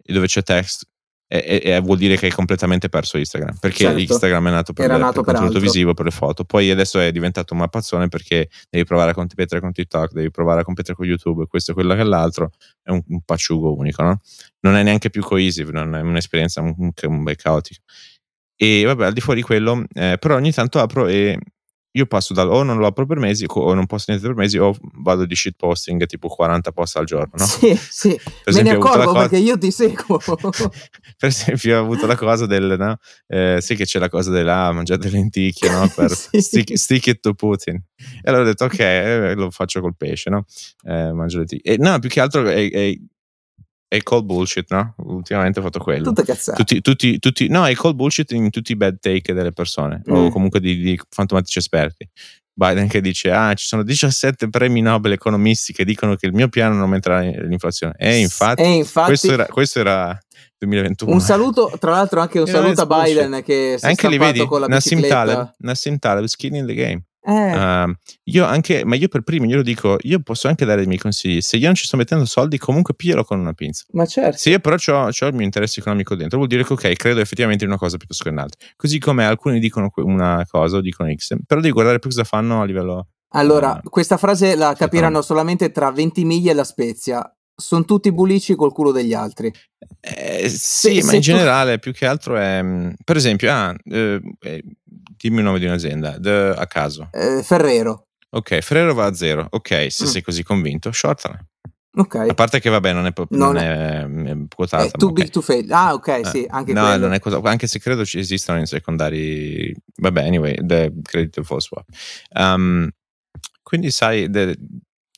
[SPEAKER 2] dove c'è text, e, e, vuol dire che hai completamente perso Instagram perché certo. Instagram è nato per, Era nato per, per contenuto visivo per le foto poi adesso è diventato un mappazzone perché devi provare a competere con TikTok devi provare a competere con YouTube questo e quello che l'altro è un, un pacciugo unico no? non è neanche più cohesive non è un'esperienza un, un, un caotica e vabbè al di fuori di quello eh, però ogni tanto apro e io passo dal o non lo apro per mesi o non posto niente per mesi o vado di shit posting tipo 40 post al giorno, no?
[SPEAKER 1] Sì, sì, per me ne accorgo cosa... perché io ti seguo.
[SPEAKER 2] per esempio ho avuto la cosa del, no? Eh, sì che c'è la cosa della ah, mangiate lenticchie, no? Per sì. stick, stick, it to Putin. E allora ho detto ok, eh, lo faccio col pesce, no? Eh, mangio lenticchie. E no, più che altro è, è è cold bullshit, no? Ultimamente ho fatto quello.
[SPEAKER 1] Tutte cazzate.
[SPEAKER 2] Tutti, tutti, tutti, no, è cold bullshit in tutti i bad take delle persone, mm. o comunque di, di fantomatici esperti. Biden che dice, ah, ci sono 17 premi Nobel economisti che dicono che il mio piano non aumenterà l'inflazione. E infatti,
[SPEAKER 1] e infatti
[SPEAKER 2] questo, era, questo era 2021.
[SPEAKER 1] Un saluto, tra l'altro anche un saluto a Biden che si anche è lì vedi, con la Nassim Taleb,
[SPEAKER 2] Nassim Taleb, skin in the game. Eh. Uh, io anche, ma io per primo glielo dico, io posso anche dare dei miei consigli. Se io non ci sto mettendo soldi, comunque piglialo con una pinza.
[SPEAKER 1] Ma certo.
[SPEAKER 2] Se io però ho il mio interesse economico dentro, vuol dire che ok, credo effettivamente in una cosa piuttosto che un'altra. Così come alcuni dicono una cosa o dicono X, però devi guardare più cosa fanno a livello.
[SPEAKER 1] Allora, uh, questa frase la capiranno solamente tra 20 miglia e la Spezia sono tutti bulici col culo degli altri.
[SPEAKER 2] Eh, sì, se, ma se in tu... generale più che altro è... Mm, per esempio, ah, eh, eh, dimmi il nome di un'azienda, de, a caso.
[SPEAKER 1] Eh, Ferrero.
[SPEAKER 2] Ok, Ferrero va a zero. Ok, se mm. sei così convinto, shortala.
[SPEAKER 1] Ok.
[SPEAKER 2] A parte che vabbè, non è, proprio non è, è quotata. È
[SPEAKER 1] too okay. big to fail. Ah, ok, eh, sì, anche
[SPEAKER 2] no,
[SPEAKER 1] quello.
[SPEAKER 2] non è cosa, anche se credo ci esistono in secondari. Vabbè, anyway, the credit default swap. Um, quindi sai, de,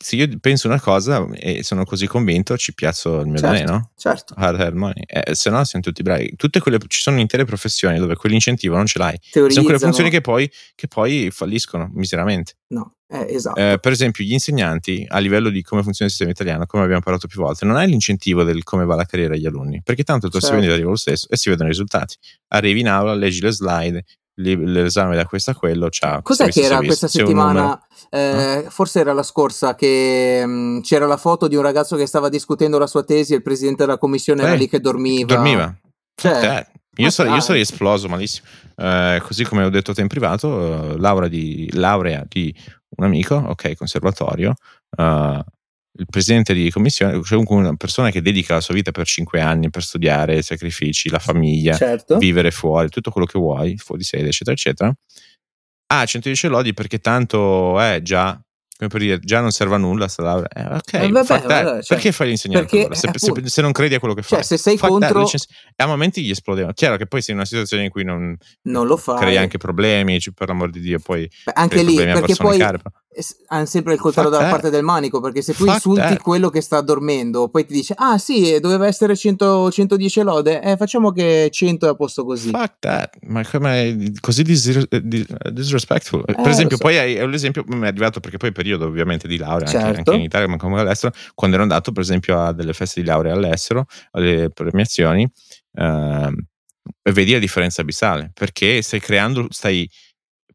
[SPEAKER 2] se io penso una cosa e sono così convinto, ci piazzo il mio
[SPEAKER 1] certo,
[SPEAKER 2] denaro.
[SPEAKER 1] Certo.
[SPEAKER 2] Hard hard money. Eh, se no, siamo tutti bravi. Tutte quelle, ci sono intere professioni dove quell'incentivo non ce l'hai. Sono quelle funzioni che poi, che poi falliscono miseramente.
[SPEAKER 1] No, eh, esatto.
[SPEAKER 2] Eh, per esempio, gli insegnanti, a livello di come funziona il sistema italiano, come abbiamo parlato più volte, non hai l'incentivo del come va la carriera agli alunni, perché tanto il tuo certo. stipendio arriva lo stesso e si vedono i risultati. Arrivi in aula, leggi le slide, l'esame da questo a quello, ciao.
[SPEAKER 1] Cos'è che era questa settimana? Eh, no? Forse era la scorsa che mh, mm, c'era la foto di un ragazzo che stava discutendo la sua tesi e il presidente della commissione eh, era lì che dormiva.
[SPEAKER 2] Dormiva. Cioè, eh, io, sarei, io, sarei, esploso malissimo. Eh, così come ho detto te in privato, uh, laurea, di, laurea di un amico, ok, conservatorio. Uh, il presidente di commissione, cioè comunque una persona che dedica la sua vita per cinque anni per studiare, sacrifici, la famiglia, certo. vivere fuori, tutto quello che vuoi, fuori sede, eccetera, eccetera. Ah, 110 lodi perché tanto è eh, già come per dire, già non serve a nulla sta laurea. Eh, ok, eh, vabbè, vabbè, cioè, perché fai l'insegnante? Perché, allora? se, se, se, non credi a quello che
[SPEAKER 1] cioè,
[SPEAKER 2] fai,
[SPEAKER 1] se sei contro,
[SPEAKER 2] that, a momenti gli esplodeva. Chiaro che poi sei in una situazione in cui non,
[SPEAKER 1] non lo fai,
[SPEAKER 2] crei anche problemi, cioè, per l'amor di Dio, poi
[SPEAKER 1] Beh, anche lì, perché poi care, hanno sempre il coltello dalla parte del manico perché se tu Fuck insulti that. quello che sta dormendo poi ti dice ah sì doveva essere 100, 110 lode eh, facciamo che 100 è a posto così
[SPEAKER 2] Fuck that ma come così dis- disrespectful eh, per esempio so. poi hai, l'esempio mi è arrivato perché poi è periodo ovviamente di laurea certo. anche, anche, in Italia ma come all'estero quando ero andato per esempio a delle feste di laurea all'estero alle premiazioni ehm, vedi la differenza abissale perché stai creando stai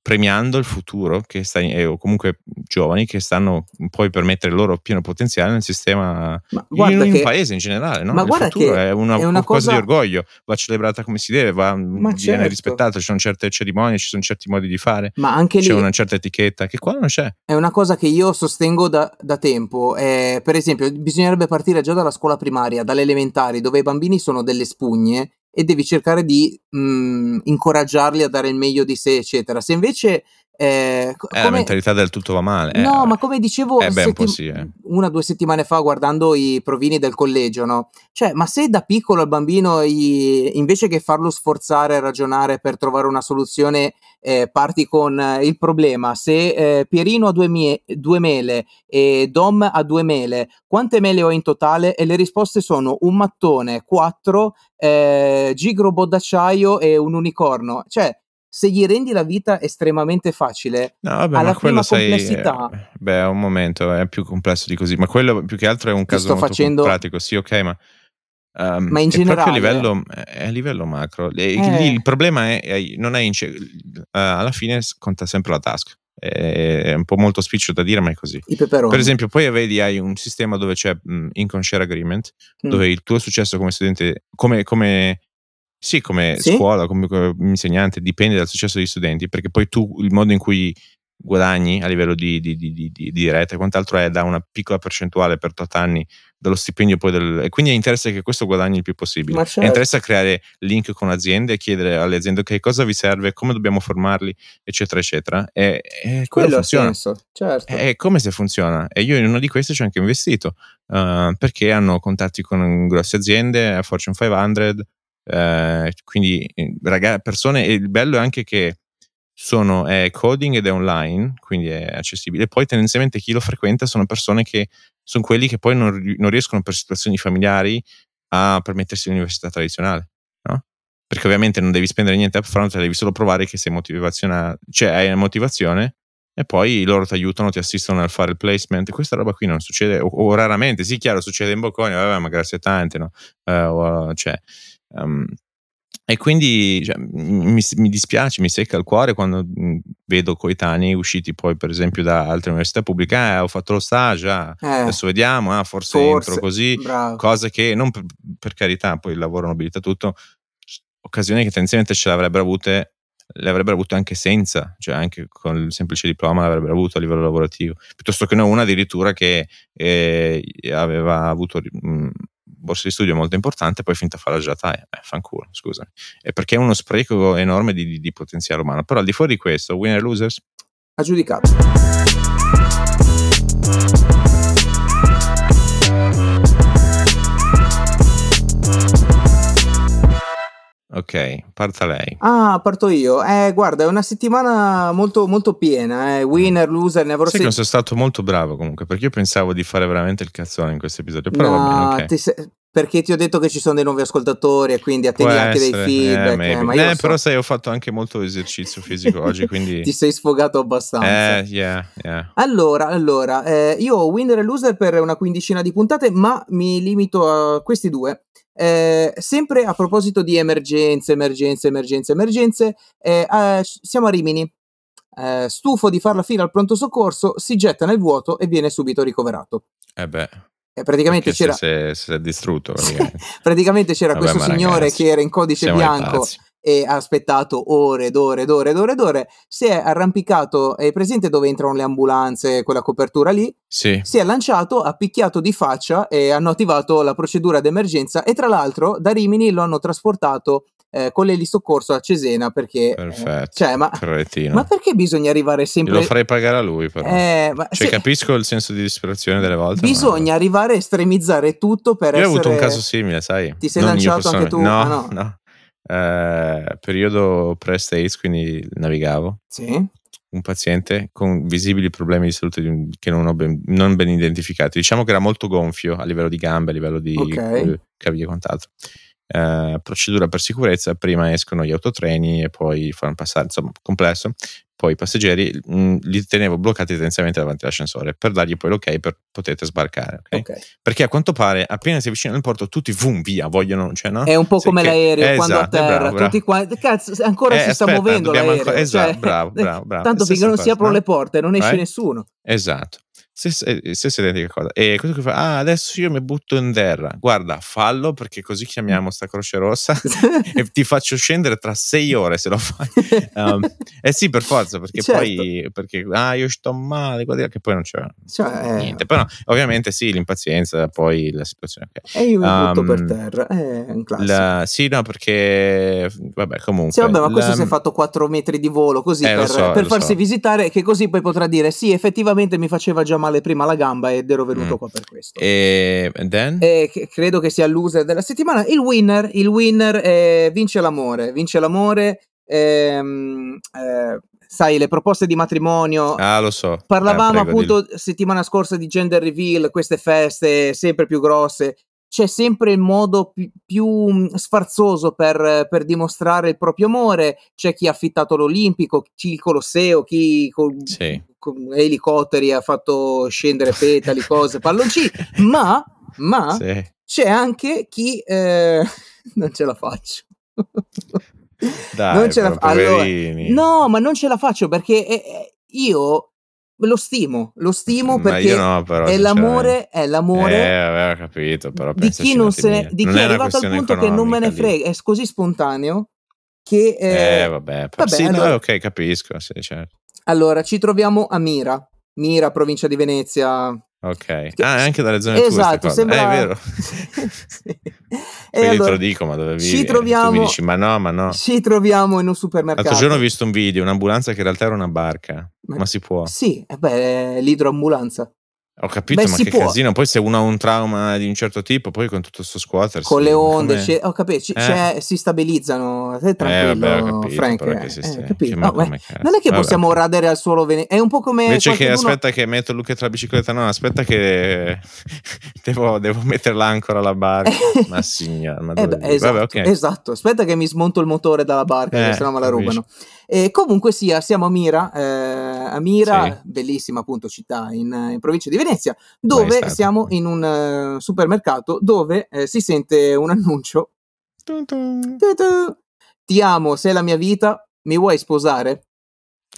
[SPEAKER 2] premiando il futuro che sta in, o comunque giovani che stanno poi per mettere il loro pieno potenziale nel sistema ma in, in un paese in generale no?
[SPEAKER 1] ma
[SPEAKER 2] il
[SPEAKER 1] guarda che
[SPEAKER 2] è una, è una cosa... cosa... di orgoglio va celebrata come si deve va, viene certo. rispettato ci sono certe cerimonie ci sono certi modi di fare
[SPEAKER 1] ma anche
[SPEAKER 2] c'è
[SPEAKER 1] lì
[SPEAKER 2] una certa etichetta che qua non c'è
[SPEAKER 1] è una cosa che io sostengo da, da tempo eh, per esempio bisognerebbe partire già dalla scuola primaria dalle elementari dove i bambini sono delle spugne e devi cercare di mh, mhmm, incoraggiarli a dare il meglio di sé, eccetera. Se invece
[SPEAKER 2] eh, come... la mentalità del tutto va male.
[SPEAKER 1] No, eh, ma come dicevo
[SPEAKER 2] eh, beh, settim- sì, eh.
[SPEAKER 1] una o due settimane fa guardando i provini del collegio, no? Cioè, ma se da piccolo al bambino gli, invece che farlo sforzare a ragionare per trovare una soluzione, eh, parti con il problema, se eh, Pierino ha due, mie- due mele e Dom ha due mele, quante mele ho in totale? E le risposte sono un mattone, quattro, eh, gigrobot d'acciaio e un unicorno. Cioè, se gli rendi la vita estremamente facile, no, vabbè, alla prima sai, complessità...
[SPEAKER 2] Eh, beh, è un momento, è più complesso di così, ma quello più che altro è un caso molto facendo... pratico, sì, ok, ma... Um,
[SPEAKER 1] ma in generale...
[SPEAKER 2] a livello, è a livello macro. Eh. Il, il problema è, è non è in, uh, alla fine conta sempre la task. È un po' molto spiccio da dire, ma è così. Per esempio, poi vedi, hai un sistema dove c'è um, Income Share Agreement, mm. dove il tuo successo come studente, come, come sì, come sì? scuola, come, come insegnante, dipende dal successo degli studenti, perché poi tu il modo in cui guadagni a livello di, di, di, di, rete e quant'altro è da una piccola percentuale per tot anni dello stipendio poi del, e quindi interessa che questo guadagni il più possibile certo. interessa creare link con aziende e chiedere alle aziende ok cosa vi serve come dobbiamo formarli eccetera eccetera e, e quello funziona
[SPEAKER 1] certo.
[SPEAKER 2] è come se funziona e io in uno di questi ci ho anche investito uh, perché hanno contatti con grosse aziende Fortune 500 eh, quindi ragazzi, persone, e il bello è anche che sono, è coding ed è online, quindi è accessibile. Poi tendenzialmente chi lo frequenta sono persone che sono quelli che poi non, non riescono per situazioni familiari a permettersi l'università tradizionale, no? Perché ovviamente non devi spendere niente upfront, devi solo provare che sei motivazionale, cioè hai motivazione e poi loro ti aiutano, ti assistono nel fare il placement. Questa roba qui non succede, o, o raramente, sì, chiaro, succede in Bocconi, vabbè, ma grazie tante, no? Uh, cioè, Um, e quindi cioè, mi, mi, dispiace, mi secca il cuore quando vedo coetanei usciti poi per esempio da altre università pubbliche, eh, ho fatto lo stage, ah, eh, adesso vediamo, ah, forse, forse, entro così, bravo. cose che non per, per, carità, poi il lavoro nobilita tutto, occasioni che tendenzialmente ce l'avrebbero avute, le avrebbero avute anche senza, cioè anche con il semplice diploma l'avrebbero avuto a livello lavorativo, piuttosto che no, una addirittura che eh, aveva avuto mh, borsa di studio molto importante, poi finta a fare la gelataia. Eh, fanculo, scusami. È perché è uno spreco enorme di, di, di potenziale umano. Però al di fuori di questo, winner losers?
[SPEAKER 1] Ha
[SPEAKER 2] Ok, parta lei.
[SPEAKER 1] Ah, parto io. Eh, guarda, è una settimana molto, molto piena. Eh. Winner, loser, ne avrò
[SPEAKER 2] Sai che sono stato molto bravo comunque, perché io pensavo di fare veramente il cazzone in questo episodio. Però no, va bene, okay.
[SPEAKER 1] se... perché ti ho detto che ci sono dei nuovi ascoltatori e quindi attendi anche dei eh, feedback. Eh,
[SPEAKER 2] eh, ma io eh, so. però sai, ho fatto anche molto esercizio fisico oggi, quindi...
[SPEAKER 1] ti sei sfogato abbastanza.
[SPEAKER 2] Eh, yeah, yeah.
[SPEAKER 1] Allora, allora eh, io ho winner e loser per una quindicina di puntate, ma mi limito a questi due. Eh, sempre a proposito di emergenze, emergenze, emergenze, emergenze, eh, eh, siamo a Rimini. Eh, stufo di far la fila al pronto soccorso, si getta nel vuoto e viene subito ricoverato.
[SPEAKER 2] Eh beh.
[SPEAKER 1] Praticamente c'era,
[SPEAKER 2] se, se, se è distrutto praticamente.
[SPEAKER 1] praticamente c'era
[SPEAKER 2] Vabbè,
[SPEAKER 1] questo signore
[SPEAKER 2] ragazzi,
[SPEAKER 1] che era in codice bianco. E ha aspettato ore ed ore ed ore ed ore ed ore. Si è arrampicato, è presente dove entrano le ambulanze, quella copertura lì?
[SPEAKER 2] Sì,
[SPEAKER 1] Si è lanciato, ha picchiato di faccia e hanno attivato la procedura d'emergenza. E tra l'altro da Rimini lo hanno trasportato eh, con l'elisoccorso a Cesena perché. eh,
[SPEAKER 2] perfetto.
[SPEAKER 1] cioè, ma, ma perché bisogna arrivare sempre.
[SPEAKER 2] Lo farei pagare a lui però.
[SPEAKER 1] Eh, ma
[SPEAKER 2] cioè,
[SPEAKER 1] se-
[SPEAKER 2] capisco il senso di disperazione delle volte. ma-
[SPEAKER 1] Bisogna arrivare a estremizzare tutto per
[SPEAKER 2] Io ho
[SPEAKER 1] essere.
[SPEAKER 2] avuto un caso simile, sai?
[SPEAKER 1] Ti sei
[SPEAKER 2] Non io
[SPEAKER 1] lanciato anche tu?
[SPEAKER 2] personalmente.
[SPEAKER 1] Ah, no.
[SPEAKER 2] No, no. Eh, periodo pre-States, quindi navigavo.
[SPEAKER 1] Sì.
[SPEAKER 2] Un paziente con visibili problemi di salute che non ho ben, non ben identificati. Diciamo che era molto gonfio a livello di gambe, a livello di
[SPEAKER 1] Ok.
[SPEAKER 2] eh, caviglie e quant'altro. Eh, procedura per sicurezza: prima escono gli autotreni e poi fanno passare, insomma, complesso. Poi i passeggeri mh, li tenevo bloccati tendenzialmente davanti all'ascensore per dargli poi l'ok per potete sbarcare. ok?
[SPEAKER 1] Ok.
[SPEAKER 2] Perché a quanto pare, appena si avvicinano al porto, tutti vum via, vogliono, cioè, no?
[SPEAKER 1] È un po'
[SPEAKER 2] Sì,
[SPEAKER 1] come
[SPEAKER 2] che-
[SPEAKER 1] l'aereo quando
[SPEAKER 2] esatto,
[SPEAKER 1] a terra,
[SPEAKER 2] bravo, bravo.
[SPEAKER 1] tutti quanti. Cazzo, ancora
[SPEAKER 2] Eh,
[SPEAKER 1] si sta
[SPEAKER 2] aspetta,
[SPEAKER 1] muovendo
[SPEAKER 2] dobbiamo
[SPEAKER 1] l'aereo.
[SPEAKER 2] ancora- esatto,
[SPEAKER 1] cioè,
[SPEAKER 2] bravo, bravo, bravo.
[SPEAKER 1] Tanto finché non si aprono
[SPEAKER 2] no?
[SPEAKER 1] le porte non esce
[SPEAKER 2] Eh?
[SPEAKER 1] nessuno.
[SPEAKER 2] Esatto. Stessa, eh, stessa identica cosa. E questo qui fa, ah, adesso io mi butto in terra. Guarda, fallo perché così chiamiamo sta Croce Rossa e ti faccio scendere tra sei ore se lo fai. Um, eh sì, per forza, perché
[SPEAKER 1] Certo.
[SPEAKER 2] poi, perché, ah, io sto male, guarda che poi non c'è
[SPEAKER 1] Cioè, eh,
[SPEAKER 2] niente. Però, ovviamente sì, l'impazienza, poi la situazione. ok.
[SPEAKER 1] E io mi butto per terra. È un classico.
[SPEAKER 2] La- sì, no, perché, vabbè, comunque.
[SPEAKER 1] Sì, vabbè, ma questo
[SPEAKER 2] la-
[SPEAKER 1] si è fatto 4 metri di volo così
[SPEAKER 2] Eh,
[SPEAKER 1] per,
[SPEAKER 2] so,
[SPEAKER 1] per farsi
[SPEAKER 2] so.
[SPEAKER 1] visitare, che così poi potrà dire: Sì, effettivamente mi faceva già male prima la gamba ed ero venuto
[SPEAKER 2] Mm.
[SPEAKER 1] qua per questo.
[SPEAKER 2] E then?
[SPEAKER 1] E credo che sia il loser della settimana. Il winner, il winner eh, vince l'amore. Vince l'amore. ehm, eh, sai, le proposte di matrimonio.
[SPEAKER 2] ah, lo so.
[SPEAKER 1] Parlavamo
[SPEAKER 2] Eh, prego, dillo.
[SPEAKER 1] appunto settimana scorsa di gender reveal, queste feste sempre più grosse. C'è sempre il modo pi- più mh, sfarzoso per, per dimostrare il proprio amore. C'è chi ha affittato l'Olimpico, chi il Colosseo, chi con,
[SPEAKER 2] Sì.
[SPEAKER 1] con elicotteri ha fatto scendere petali, cose, palloncini. Ma, ma
[SPEAKER 2] Sì.
[SPEAKER 1] c'è anche chi eh, non ce la faccio.
[SPEAKER 2] Dai,
[SPEAKER 1] non ce la fa- allora, no, ma non ce la faccio perché eh, eh, io lo stimo, lo stimo
[SPEAKER 2] Ma
[SPEAKER 1] perché
[SPEAKER 2] no, però,
[SPEAKER 1] è l'amore, è l'amore
[SPEAKER 2] Eh, capito, però
[SPEAKER 1] di chi, non se di
[SPEAKER 2] Non
[SPEAKER 1] chi è
[SPEAKER 2] è
[SPEAKER 1] arrivato al punto che non me ne
[SPEAKER 2] economica lì.
[SPEAKER 1] frega, è così spontaneo che eh,
[SPEAKER 2] Eh, vabbè,
[SPEAKER 1] vabbè,
[SPEAKER 2] sì, no,
[SPEAKER 1] allora-
[SPEAKER 2] ok, capisco, sì, certo.
[SPEAKER 1] allora ci troviamo a Mira, Mira, provincia di Venezia.
[SPEAKER 2] Ok. Ah, anche dalle zone tue,
[SPEAKER 1] esatto,
[SPEAKER 2] queste cose.
[SPEAKER 1] sembra
[SPEAKER 2] Eh, è vero.
[SPEAKER 1] Sì.
[SPEAKER 2] Poi io te
[SPEAKER 1] allora,
[SPEAKER 2] lo dico, ma dove
[SPEAKER 1] ci
[SPEAKER 2] vivi? Tu
[SPEAKER 1] troviamo-
[SPEAKER 2] mi dici, ma no, ma no.
[SPEAKER 1] ci troviamo in un supermercato.
[SPEAKER 2] L'altro giorno ho visto un video, un'ambulanza che in realtà era una barca.
[SPEAKER 1] Ma-
[SPEAKER 2] Ma si può.
[SPEAKER 1] Sì, eh beh, l'idroambulanza.
[SPEAKER 2] Ho capito,
[SPEAKER 1] Beh,
[SPEAKER 2] ma che
[SPEAKER 1] può.
[SPEAKER 2] casino. Poi se uno ha un trauma di un certo tipo, poi con tutto sto squatter.
[SPEAKER 1] con le onde,
[SPEAKER 2] come-
[SPEAKER 1] ho capito, ci-
[SPEAKER 2] Eh.
[SPEAKER 1] c'è- si stabilizzano.
[SPEAKER 2] Eh,
[SPEAKER 1] tranquillo,
[SPEAKER 2] vabbè, ho capito,
[SPEAKER 1] Frank. eh,
[SPEAKER 2] si
[SPEAKER 1] eh, capito? No, beh, non è che
[SPEAKER 2] Vabbè,
[SPEAKER 1] possiamo radere al suolo Venezia. È un po' come.
[SPEAKER 2] Invece che aspetta che metto Luca tra la bicicletta, no, aspetta che devo, devo mettere l'ancora alla barca. ma signora, ma
[SPEAKER 1] Eh beh, esatto,
[SPEAKER 2] Vabbè, ok.
[SPEAKER 1] esatto. Aspetta che mi smonto il motore dalla barca,
[SPEAKER 2] Eh,
[SPEAKER 1] che sennò me la
[SPEAKER 2] capisci.
[SPEAKER 1] E comunque sia, siamo a Mira, eh, a Mira,
[SPEAKER 2] Sì.
[SPEAKER 1] bellissima appunto città in, in provincia di Venezia, dove
[SPEAKER 2] stato.
[SPEAKER 1] siamo in un eh, supermercato dove eh, si sente un annuncio.
[SPEAKER 2] Tum, tum.
[SPEAKER 1] Tu-tu. Ti amo, sei la mia vita, mi vuoi sposare?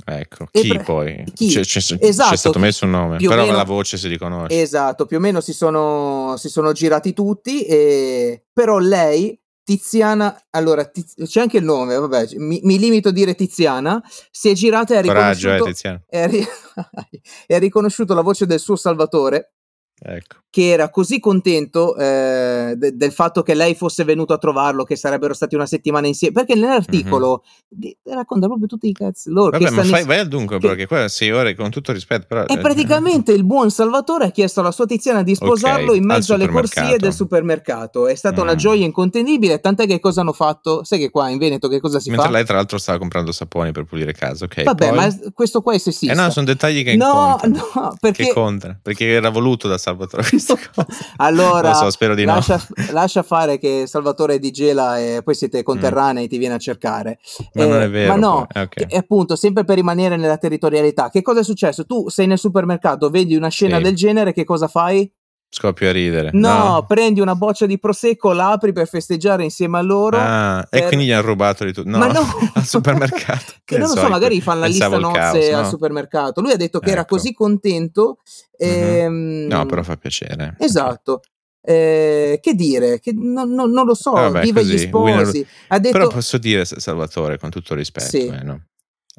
[SPEAKER 2] Ecco,
[SPEAKER 1] E
[SPEAKER 2] chi
[SPEAKER 1] pre-
[SPEAKER 2] poi?
[SPEAKER 1] chi?
[SPEAKER 2] C'è, c'è- c'è
[SPEAKER 1] Esatto,
[SPEAKER 2] stato
[SPEAKER 1] chi-
[SPEAKER 2] messo un nome, però
[SPEAKER 1] meno-
[SPEAKER 2] la voce si riconosce.
[SPEAKER 1] Esatto, più o meno si sono, si sono girati tutti, e... però lei, Tiziana, allora Tiz- c'è anche il nome, vabbè, mi, mi limito a dire Tiziana, si è girata e ha
[SPEAKER 2] Coraggio, eh,
[SPEAKER 1] riconosciuto,
[SPEAKER 2] Tiziano.
[SPEAKER 1] e ha ri- e ha riconosciuto la voce del suo Salvatore,
[SPEAKER 2] Ecco.
[SPEAKER 1] che era così contento eh, de- del fatto che lei fosse venuto a trovarlo, che sarebbero stati una settimana insieme, perché nell'articolo di- racconta proprio tutti i cazzi loro.
[SPEAKER 2] Vabbè, ma fai, vai al dunque,
[SPEAKER 1] che-
[SPEAKER 2] perché qua sei ore con tutto rispetto. Però,
[SPEAKER 1] E praticamente il buon Salvatore ha chiesto alla sua Tiziana di sposarlo
[SPEAKER 2] Ok,
[SPEAKER 1] in mezzo
[SPEAKER 2] al
[SPEAKER 1] alle corsie del supermercato. È stata una
[SPEAKER 2] Mm.
[SPEAKER 1] gioia incontendibile, tant'è che cosa hanno fatto? Sai che qua in Veneto che cosa si
[SPEAKER 2] Mentre
[SPEAKER 1] fa?
[SPEAKER 2] lei, tra l'altro, stava comprando saponi per pulire casa. Ok,
[SPEAKER 1] Vabbè,
[SPEAKER 2] poi?
[SPEAKER 1] ma questo qua è sessista.
[SPEAKER 2] Eh no, sono dettagli che
[SPEAKER 1] no, no, perché
[SPEAKER 2] Che contano, perché era voluto da Salvatore questa cosa.
[SPEAKER 1] allora
[SPEAKER 2] so, spero di
[SPEAKER 1] lascia,
[SPEAKER 2] no.
[SPEAKER 1] lascia fare che Salvatore di Gela e poi siete conterranei, ti viene a cercare.
[SPEAKER 2] Ma
[SPEAKER 1] Eh,
[SPEAKER 2] non è vero.
[SPEAKER 1] Ma no,
[SPEAKER 2] poi. Eh, ok.
[SPEAKER 1] che- appunto, sempre per rimanere nella territorialità, che cosa è successo? Tu sei nel supermercato, vedi una scena
[SPEAKER 2] Sì.
[SPEAKER 1] del genere, che cosa fai?
[SPEAKER 2] Scoppia a ridere.
[SPEAKER 1] No, no, prendi una boccia di prosecco, l'apri per festeggiare insieme a loro.
[SPEAKER 2] Ah, per... e quindi gli hanno rubato di tutto. No, Ma no. al supermercato.
[SPEAKER 1] che non lo so, magari fanno la lista nozze caos, no? al supermercato. Lui ha detto che ecco. era così contento. E...
[SPEAKER 2] Mm-hmm. No, però fa piacere.
[SPEAKER 1] Esatto. Eh, che dire? Che non, non, non, lo so, Vabbè, viva così, gli sposi.
[SPEAKER 2] Ha detto... Però posso dire, Salvatore, con tutto rispetto, sì. eh, no?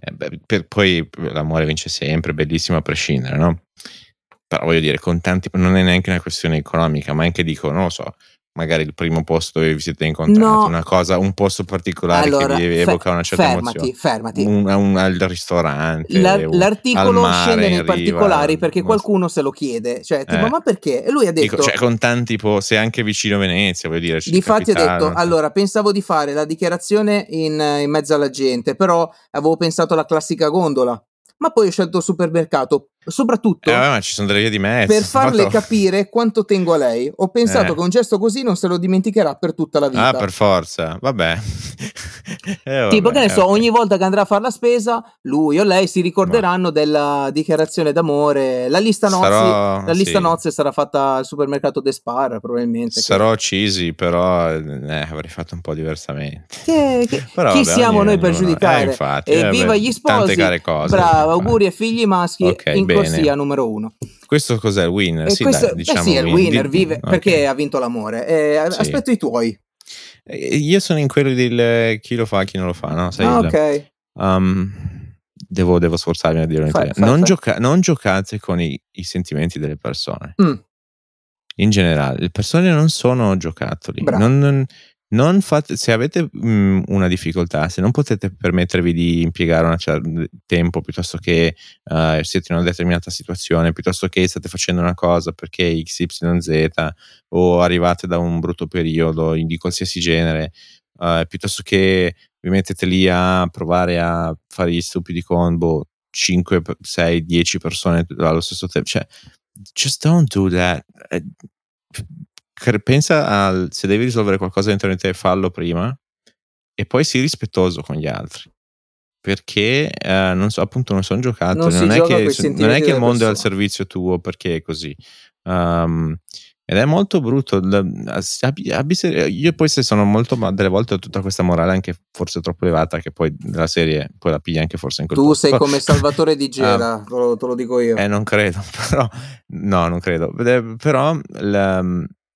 [SPEAKER 2] eh, beh, per, poi l'amore vince sempre, bellissimo a prescindere, no? Però voglio dire, con tanti, non è neanche una questione economica, ma anche dico, non lo so, magari il primo posto dove vi siete incontrati, no. una cosa, un posto particolare allora, che vi evoca una certa
[SPEAKER 1] fermati,
[SPEAKER 2] emozione.
[SPEAKER 1] Fermati,
[SPEAKER 2] un, un, al ristorante.
[SPEAKER 1] La, l'articolo scende nei particolari perché qualcuno se lo chiede, cioè tipo, eh. ma perché? E lui ha detto...
[SPEAKER 2] Dico, cioè con tanti posti, anche vicino Venezia, voglio dire.
[SPEAKER 1] Difatti ha detto, allora pensavo di fare la dichiarazione in, in mezzo alla gente, però avevo pensato alla classica gondola ma poi ho scelto il supermercato soprattutto
[SPEAKER 2] eh, ma ci sono delle vie di mezzo
[SPEAKER 1] per farle fatto... capire quanto tengo a lei. Ho pensato eh. che un gesto così non se lo dimenticherà per tutta la vita.
[SPEAKER 2] Ah per forza. Vabbè.
[SPEAKER 1] Eh, tipo che ne so okay. ogni volta che andrà a fare la spesa lui o lei si ricorderanno ma... della dichiarazione d'amore. La lista nozze sarò... la lista sì. nozze sarà fatta al supermercato De Spar probabilmente
[SPEAKER 2] sarò che... cheesy però eh, avrei fatto un po' diversamente.
[SPEAKER 1] Che, che... però, chi vabbè, siamo noi per giudicare? eh,
[SPEAKER 2] infatti,
[SPEAKER 1] e viva gli sposi.
[SPEAKER 2] tante care cose.
[SPEAKER 1] Bravo auguri ai figli maschi okay, in corsia numero uno.
[SPEAKER 2] Questo cos'è il winner? Sì,
[SPEAKER 1] questo,
[SPEAKER 2] dai, diciamo,
[SPEAKER 1] eh sì, è il winner, vive, okay. perché ha vinto l'amore. Eh, sì. Aspetto i tuoi.
[SPEAKER 2] Eh, io sono in quello del chi lo fa, chi non lo fa, no? Sai
[SPEAKER 1] ah, ok.
[SPEAKER 2] Um, devo, devo, sforzarmi a dire fai, fai, non, fai. Gioca- non, giocate con i, i sentimenti delle persone. Mm. In generale, le persone non sono giocattoli. Non, non, non fate, se avete mh, mm, una difficoltà, se non potete permettervi di impiegare un certo tempo piuttosto che uh, siete in una determinata situazione, piuttosto che state facendo una cosa perché XYZ o arrivate da un brutto periodo di qualsiasi genere, uh, piuttosto che vi mettete lì a provare a fare gli stupidi combo 5, 6, 10 persone allo stesso tempo, cioè, just don't do that. Eh, pensa al se devi risolvere qualcosa dentro di te, fallo prima e poi sii rispettoso con gli altri. Perché eh, non so, appunto, non sono giocato. Non, non, è che, non, è che, il mondo persone. è al servizio tuo perché è così. Um, ed è molto brutto. Io poi se sono molto, ma delle volte ho tutta questa morale anche forse troppo elevata che poi della serie poi la piglia anche forse in quel
[SPEAKER 1] Tu
[SPEAKER 2] posto.
[SPEAKER 1] sei come Salvatore di Gera, uh, te, lo, te, lo, dico io.
[SPEAKER 2] Eh, non credo, però no, non credo. Però la,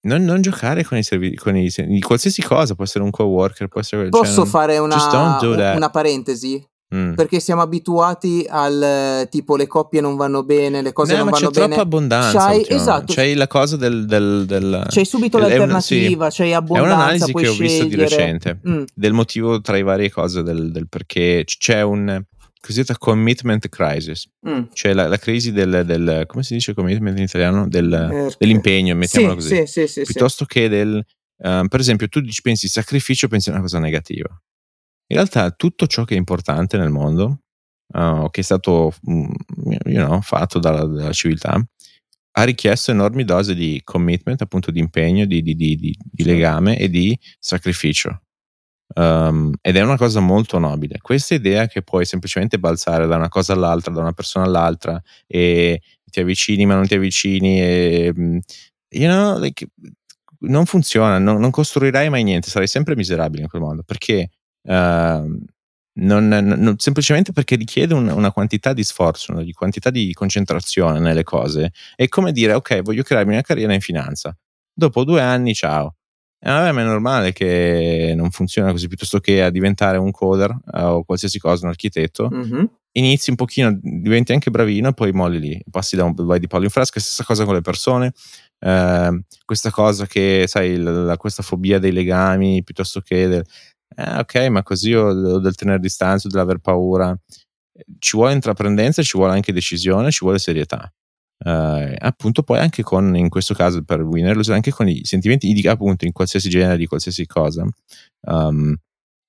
[SPEAKER 2] non, non, giocare con i servizi, con i, qualsiasi cosa, può essere un co-worker, può essere...
[SPEAKER 1] Cioè, Posso cioè, fare una, una parentesi? Mm. Perché siamo abituati al tipo le coppie non vanno bene, le cose no, non vanno bene.
[SPEAKER 2] C'è troppa abbondanza. C'hai, esatto. c'hai la cosa del. del, del
[SPEAKER 1] c'hai subito del, l'alternativa, sì. c'hai abbondanza.
[SPEAKER 2] È un'analisi
[SPEAKER 1] che ho
[SPEAKER 2] scegliere. visto di recente mm. del motivo tra i varie cose del, del perché c'è un cosiddetta commitment crisis, mm. cioè la, la crisi del, del, come si dice commitment in italiano? Del, eh, dell'impegno, mettiamolo
[SPEAKER 1] sì,
[SPEAKER 2] così.
[SPEAKER 1] Sì, sì,
[SPEAKER 2] Piuttosto che del, um, per esempio, tu dici, pensi sacrificio, pensi a una cosa negativa. In realtà tutto ciò che è importante nel mondo, uh, che è stato mm, you know, fatto dalla, dalla, civiltà, ha richiesto enormi dosi di commitment, appunto di impegno, di, di, di, di legame e di sacrificio. Um, ed è una cosa molto nobile. Questa idea che puoi semplicemente balzare da una cosa all'altra, da una persona all'altra e ti avvicini ma non ti avvicini e mm, you know, like, non funziona, non, non, costruirai mai niente, sarai sempre miserabile in quel modo perché uh, non, non, semplicemente perché richiede un, una quantità di sforzo, una quantità di concentrazione nelle cose. È come dire, ok, voglio crearmi una carriera in finanza. Dopo due anni, ciao vabbè, ma è normale che non funziona così, piuttosto che a diventare un coder uh, o qualsiasi cosa, un architetto. Mm-hmm. Inizi un pochino, diventi anche bravino e poi molli lì, passi da un vai di palo in frasca, stessa cosa con le persone, uh, questa cosa che, sai, la, la, questa fobia dei legami, piuttosto che del, eh, ok, ma così o, o del tenere distanza, o dell'aver paura. Ci vuole intraprendenza, ci vuole anche decisione, ci vuole serietà eh, appunto poi anche con, in questo caso per Winner, anche con i sentimenti di appunto in qualsiasi genere, di qualsiasi cosa. Um,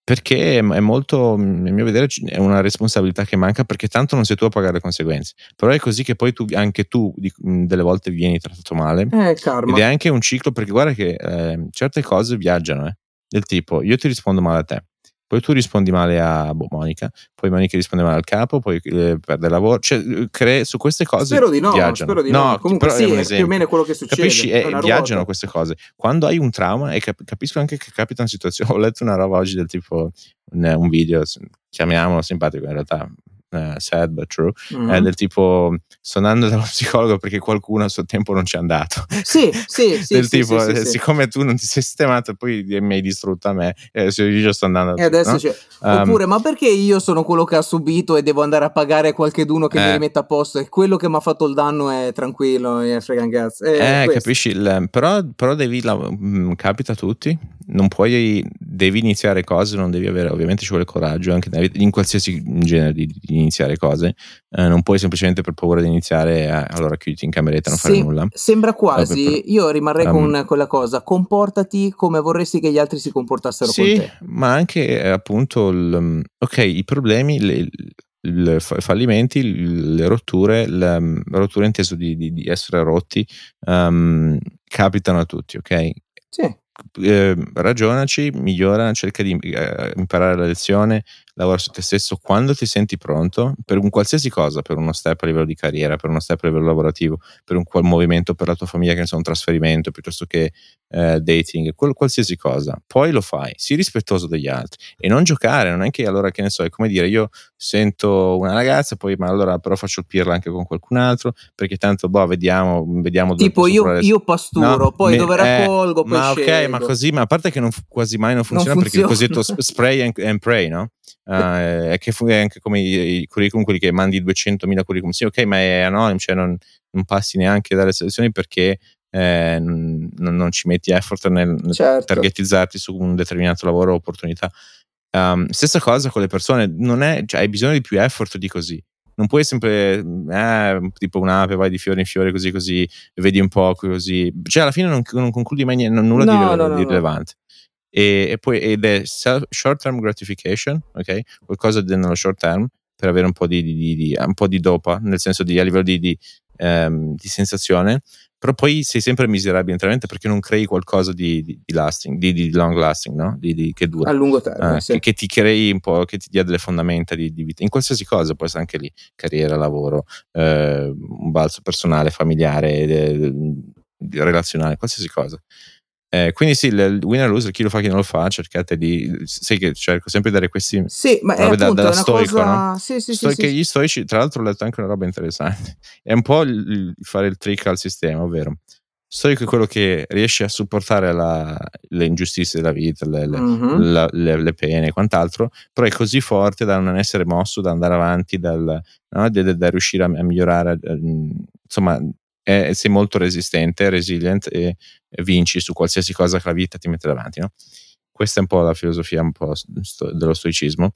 [SPEAKER 2] perché è molto, a mio vedere, è una responsabilità che manca perché tanto non sei tu a pagare le conseguenze. Però è così che poi tu, anche tu di, delle volte vieni trattato male.
[SPEAKER 1] Eh,
[SPEAKER 2] ed è anche un ciclo perché guarda che eh, certe cose viaggiano, eh, del tipo io ti rispondo male a te, poi tu rispondi male a boh, Monica, poi Monica risponde male al capo, poi eh, perde il lavoro, cioè cre- su queste cose
[SPEAKER 1] spero di no,
[SPEAKER 2] viaggiano.
[SPEAKER 1] Spero di no, comunque sì, è, è più o meno quello che succede.
[SPEAKER 2] Capisci? Eh, viaggiano ruota. queste cose. Quando hai un trauma, e cap- capisco anche che capitano situazioni, ho letto una roba oggi del tipo un, un video, chiamiamolo simpatico in realtà, uh, sad but true, mm-hmm. è del tipo sto andando dallo psicologo perché qualcuno a suo tempo non ci è andato.
[SPEAKER 1] Sì, sì, sì.
[SPEAKER 2] del
[SPEAKER 1] sì,
[SPEAKER 2] tipo,
[SPEAKER 1] sì, sì,
[SPEAKER 2] siccome tu non ti sei sistemato, poi mi hai distrutto a me, eh, io sto andando.
[SPEAKER 1] E adesso no? c'è. Um, Oppure, ma perché io sono quello che ha subito e devo andare a pagare qualcheduno che eh, mi rimetta a posto e quello che mi ha fatto il danno è tranquillo e frega un cazzo.
[SPEAKER 2] Eh, capisci? Il, però, però devi, la, mh, mm, capita a tutti, non puoi, devi iniziare cose, non devi avere, ovviamente ci vuole coraggio anche in qualsiasi genere di, di iniziare cose, eh, non puoi semplicemente per paura di iniziare, eh, allora chiuditi in cameretta e non fare nulla.
[SPEAKER 1] Sembra quasi, per, io rimarrei um, con quella cosa, comportati come vorresti che gli altri si comportassero
[SPEAKER 2] sì,
[SPEAKER 1] con te.
[SPEAKER 2] ma anche eh, appunto, il, mm, ok, i problemi, le, i fallimenti, le rotture, le, mm, rotture inteso di, di, di essere rotti, um, capitano a tutti, ok?
[SPEAKER 1] Sì.
[SPEAKER 2] Eh, ragionaci, migliora, cerca di eh, imparare la lezione, lavora su te stesso quando ti senti pronto per un qualsiasi cosa, per uno step a livello di carriera, per uno step a livello lavorativo, per un qual movimento per la tua famiglia, che ne so, un trasferimento piuttosto che eh, dating, qual- qualsiasi cosa. Poi lo fai, sii rispettoso degli altri e non giocare, non è che allora che ne so, è come dire io sento una ragazza, poi ma allora però faccio il pirla anche con qualcun altro, perché tanto boh, vediamo, vediamo
[SPEAKER 1] Tipo io, io pasturo, no, poi me, dove raccolgo,
[SPEAKER 2] eh, poi Ma
[SPEAKER 1] scelgo.
[SPEAKER 2] ok, ma così, ma a parte che non, quasi mai non funziona, non funziona. perché il cosiddetto spray and, and pray, no? Uh, è che è anche come i, i, curriculum, quelli che mandi 200.000 curriculum, sì, ok, ma è anonimo, cioè non, non passi neanche dalle selezioni perché eh, non, non, ci metti effort nel, certo. targetizzarti su un determinato lavoro o opportunità. Um, stessa cosa con le persone, non è, cioè, hai bisogno di più effort di così. Non puoi sempre, eh, tipo un'ape, vai di fiore in fiore così così, vedi un po' così. Cioè, alla fine non, non concludi mai niente, nulla no, di, no, no, di rilevante e, e poi ed è short term gratification, ok? Qualcosa nello short term per avere un po' di, di, di, un po' di dopa, nel senso di a livello di, di, sensazione, però poi sei sempre miserabile internamente perché non crei qualcosa di, lasting, di, long lasting, no? che dura.
[SPEAKER 1] A lungo termine,
[SPEAKER 2] eh,
[SPEAKER 1] sì.
[SPEAKER 2] che, che, ti crei un po', che ti dia delle fondamenta di, vita, in qualsiasi cosa, può essere anche lì, carriera, lavoro, eh, un balzo personale, familiare, eh, relazionale, qualsiasi cosa. Eh, quindi sì, il winner loser, chi lo fa, chi non lo fa, cercate di. Sai che cerco sempre di dare questi.
[SPEAKER 1] Sì, ma è da,
[SPEAKER 2] da stoico,
[SPEAKER 1] cosa...
[SPEAKER 2] no?
[SPEAKER 1] Sì, sì,
[SPEAKER 2] Sto-
[SPEAKER 1] sì, sì.
[SPEAKER 2] gli stoici, tra l'altro, ho letto anche una roba interessante. È un po' il, fare il trick al sistema, ovvero. Stoico è quello che riesce a supportare la, le ingiustizie della vita, le, le, mm-hmm. la, le, le pene e quant'altro, però è così forte da non essere mosso, da andare avanti, dal, no? da, da, da, riuscire a, a migliorare, eh, insomma, è, sei molto resistente, resilient e, vinci su qualsiasi cosa che la vita ti mette davanti. No? Questa è un po' la filosofia un po dello stoicismo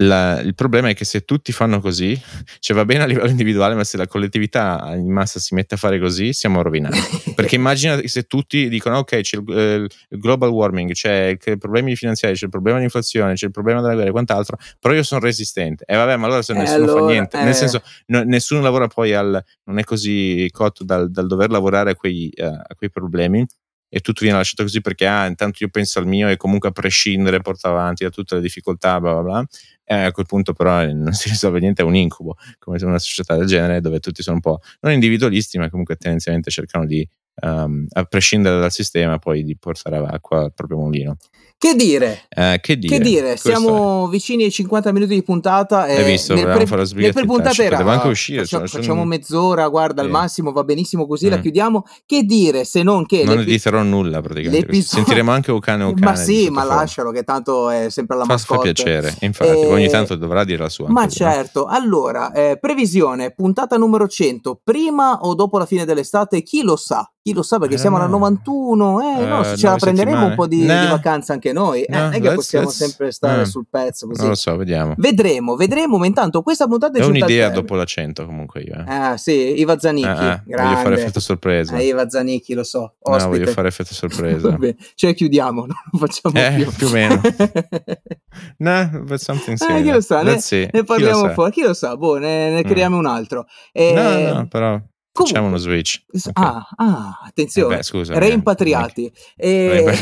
[SPEAKER 2] la, il problema è che se tutti fanno così, cioè va bene a livello individuale, ma se la collettività in massa si mette a fare così, siamo rovinati. Perché immagina se tutti dicono: Ok, c'è il, eh, il global warming, c'è i problemi finanziari, c'è il problema dell'inflazione, c'è il problema della guerra e quant'altro, però io sono resistente. E eh, vabbè, ma allora se nessuno allora, fa niente, eh. nel senso, no, nessuno lavora poi al, non è così cotto dal, dal dover lavorare a quei, a quei problemi e tutto viene lasciato così perché ah, intanto io penso al mio e comunque a prescindere porta avanti da tutte le difficoltà, bla bla bla. E a quel punto però non si risolve niente, è un incubo, come una società del genere dove tutti sono un po' non individualisti, ma comunque tendenzialmente cercano di, um, a prescindere dal sistema, poi di portare acqua al proprio mulino.
[SPEAKER 1] Che dire?
[SPEAKER 2] Eh, che dire?
[SPEAKER 1] Che dire? Siamo è. vicini ai 50 minuti di puntata.
[SPEAKER 2] Hai visto?
[SPEAKER 1] Nel
[SPEAKER 2] pre- fare
[SPEAKER 1] nel pre-puntata era.
[SPEAKER 2] Devo anche uscire.
[SPEAKER 1] Facciamo, cioè, facciamo mezz'ora, guarda, al massimo va benissimo così, mm. la chiudiamo. Che dire se non che.
[SPEAKER 2] Non editerò nulla praticamente. Sentiremo anche Ocane Ocane.
[SPEAKER 1] Ma sì, ma lascialo, che tanto è sempre la mascotte.
[SPEAKER 2] Fa piacere, infatti, eh, ogni tanto dovrà dire la sua.
[SPEAKER 1] Ma certo. No? Allora, eh, previsione, puntata numero 100, prima o dopo la fine dell'estate? Chi lo sa? Chi lo sa perché eh, siamo alla 91, eh, no, se ce la prenderemo un po' di, di vacanza anche noi. Eh, no, che possiamo let's, sempre stare sul pezzo così.
[SPEAKER 2] Non lo so, vediamo.
[SPEAKER 1] Vedremo, vedremo, ma intanto questa puntata è,
[SPEAKER 2] è un'idea dopo la 100 comunque io. Eh.
[SPEAKER 1] Ah sì, Iva Zanicchi, ah,
[SPEAKER 2] voglio fare effetto sorpresa.
[SPEAKER 1] Eh, Iva Zanicchi, lo so,
[SPEAKER 2] ospite. No, voglio fare effetto sorpresa.
[SPEAKER 1] Cioè chiudiamo, non lo facciamo
[SPEAKER 2] eh,
[SPEAKER 1] più.
[SPEAKER 2] più o meno. no, something
[SPEAKER 1] serious. Eh, chi lo sa, ne, ne, parliamo fuori, chi lo sa, boh, ne, ne creiamo mm. un altro.
[SPEAKER 2] Eh, no, no, però Comunque, Facciamo uno switch.
[SPEAKER 1] Okay. Ah, ah, attenzione. Eh beh, scusa, reimpatriati. E...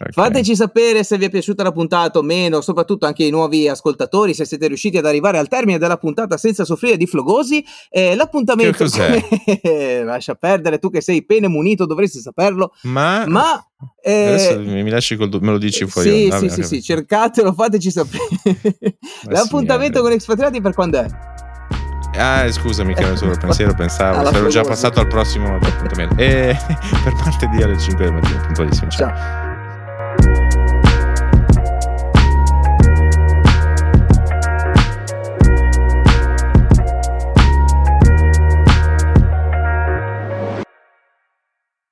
[SPEAKER 1] okay. Fateci sapere se vi è piaciuta la puntata o meno, soprattutto anche i nuovi ascoltatori, se siete riusciti ad arrivare al termine della puntata senza soffrire di flogosi. Eh, l'appuntamento...
[SPEAKER 2] Che cos'è?
[SPEAKER 1] Lascia perdere, tu che sei pene munito dovresti saperlo.
[SPEAKER 2] Ma...
[SPEAKER 1] Ma
[SPEAKER 2] eh, Adesso mi lasci col me lo dici fuori.
[SPEAKER 1] Sì, Vabbè, sì, sì, sì, cercatelo, fateci sapere. L'appuntamento con Expatriati per quando è?
[SPEAKER 2] Ah, scusami, che era solo pensiero, pensavo. Sarò già passato al prossimo appuntamento. E per martedì alle 5 del mattino, puntualissimo. Ciao. Ciao.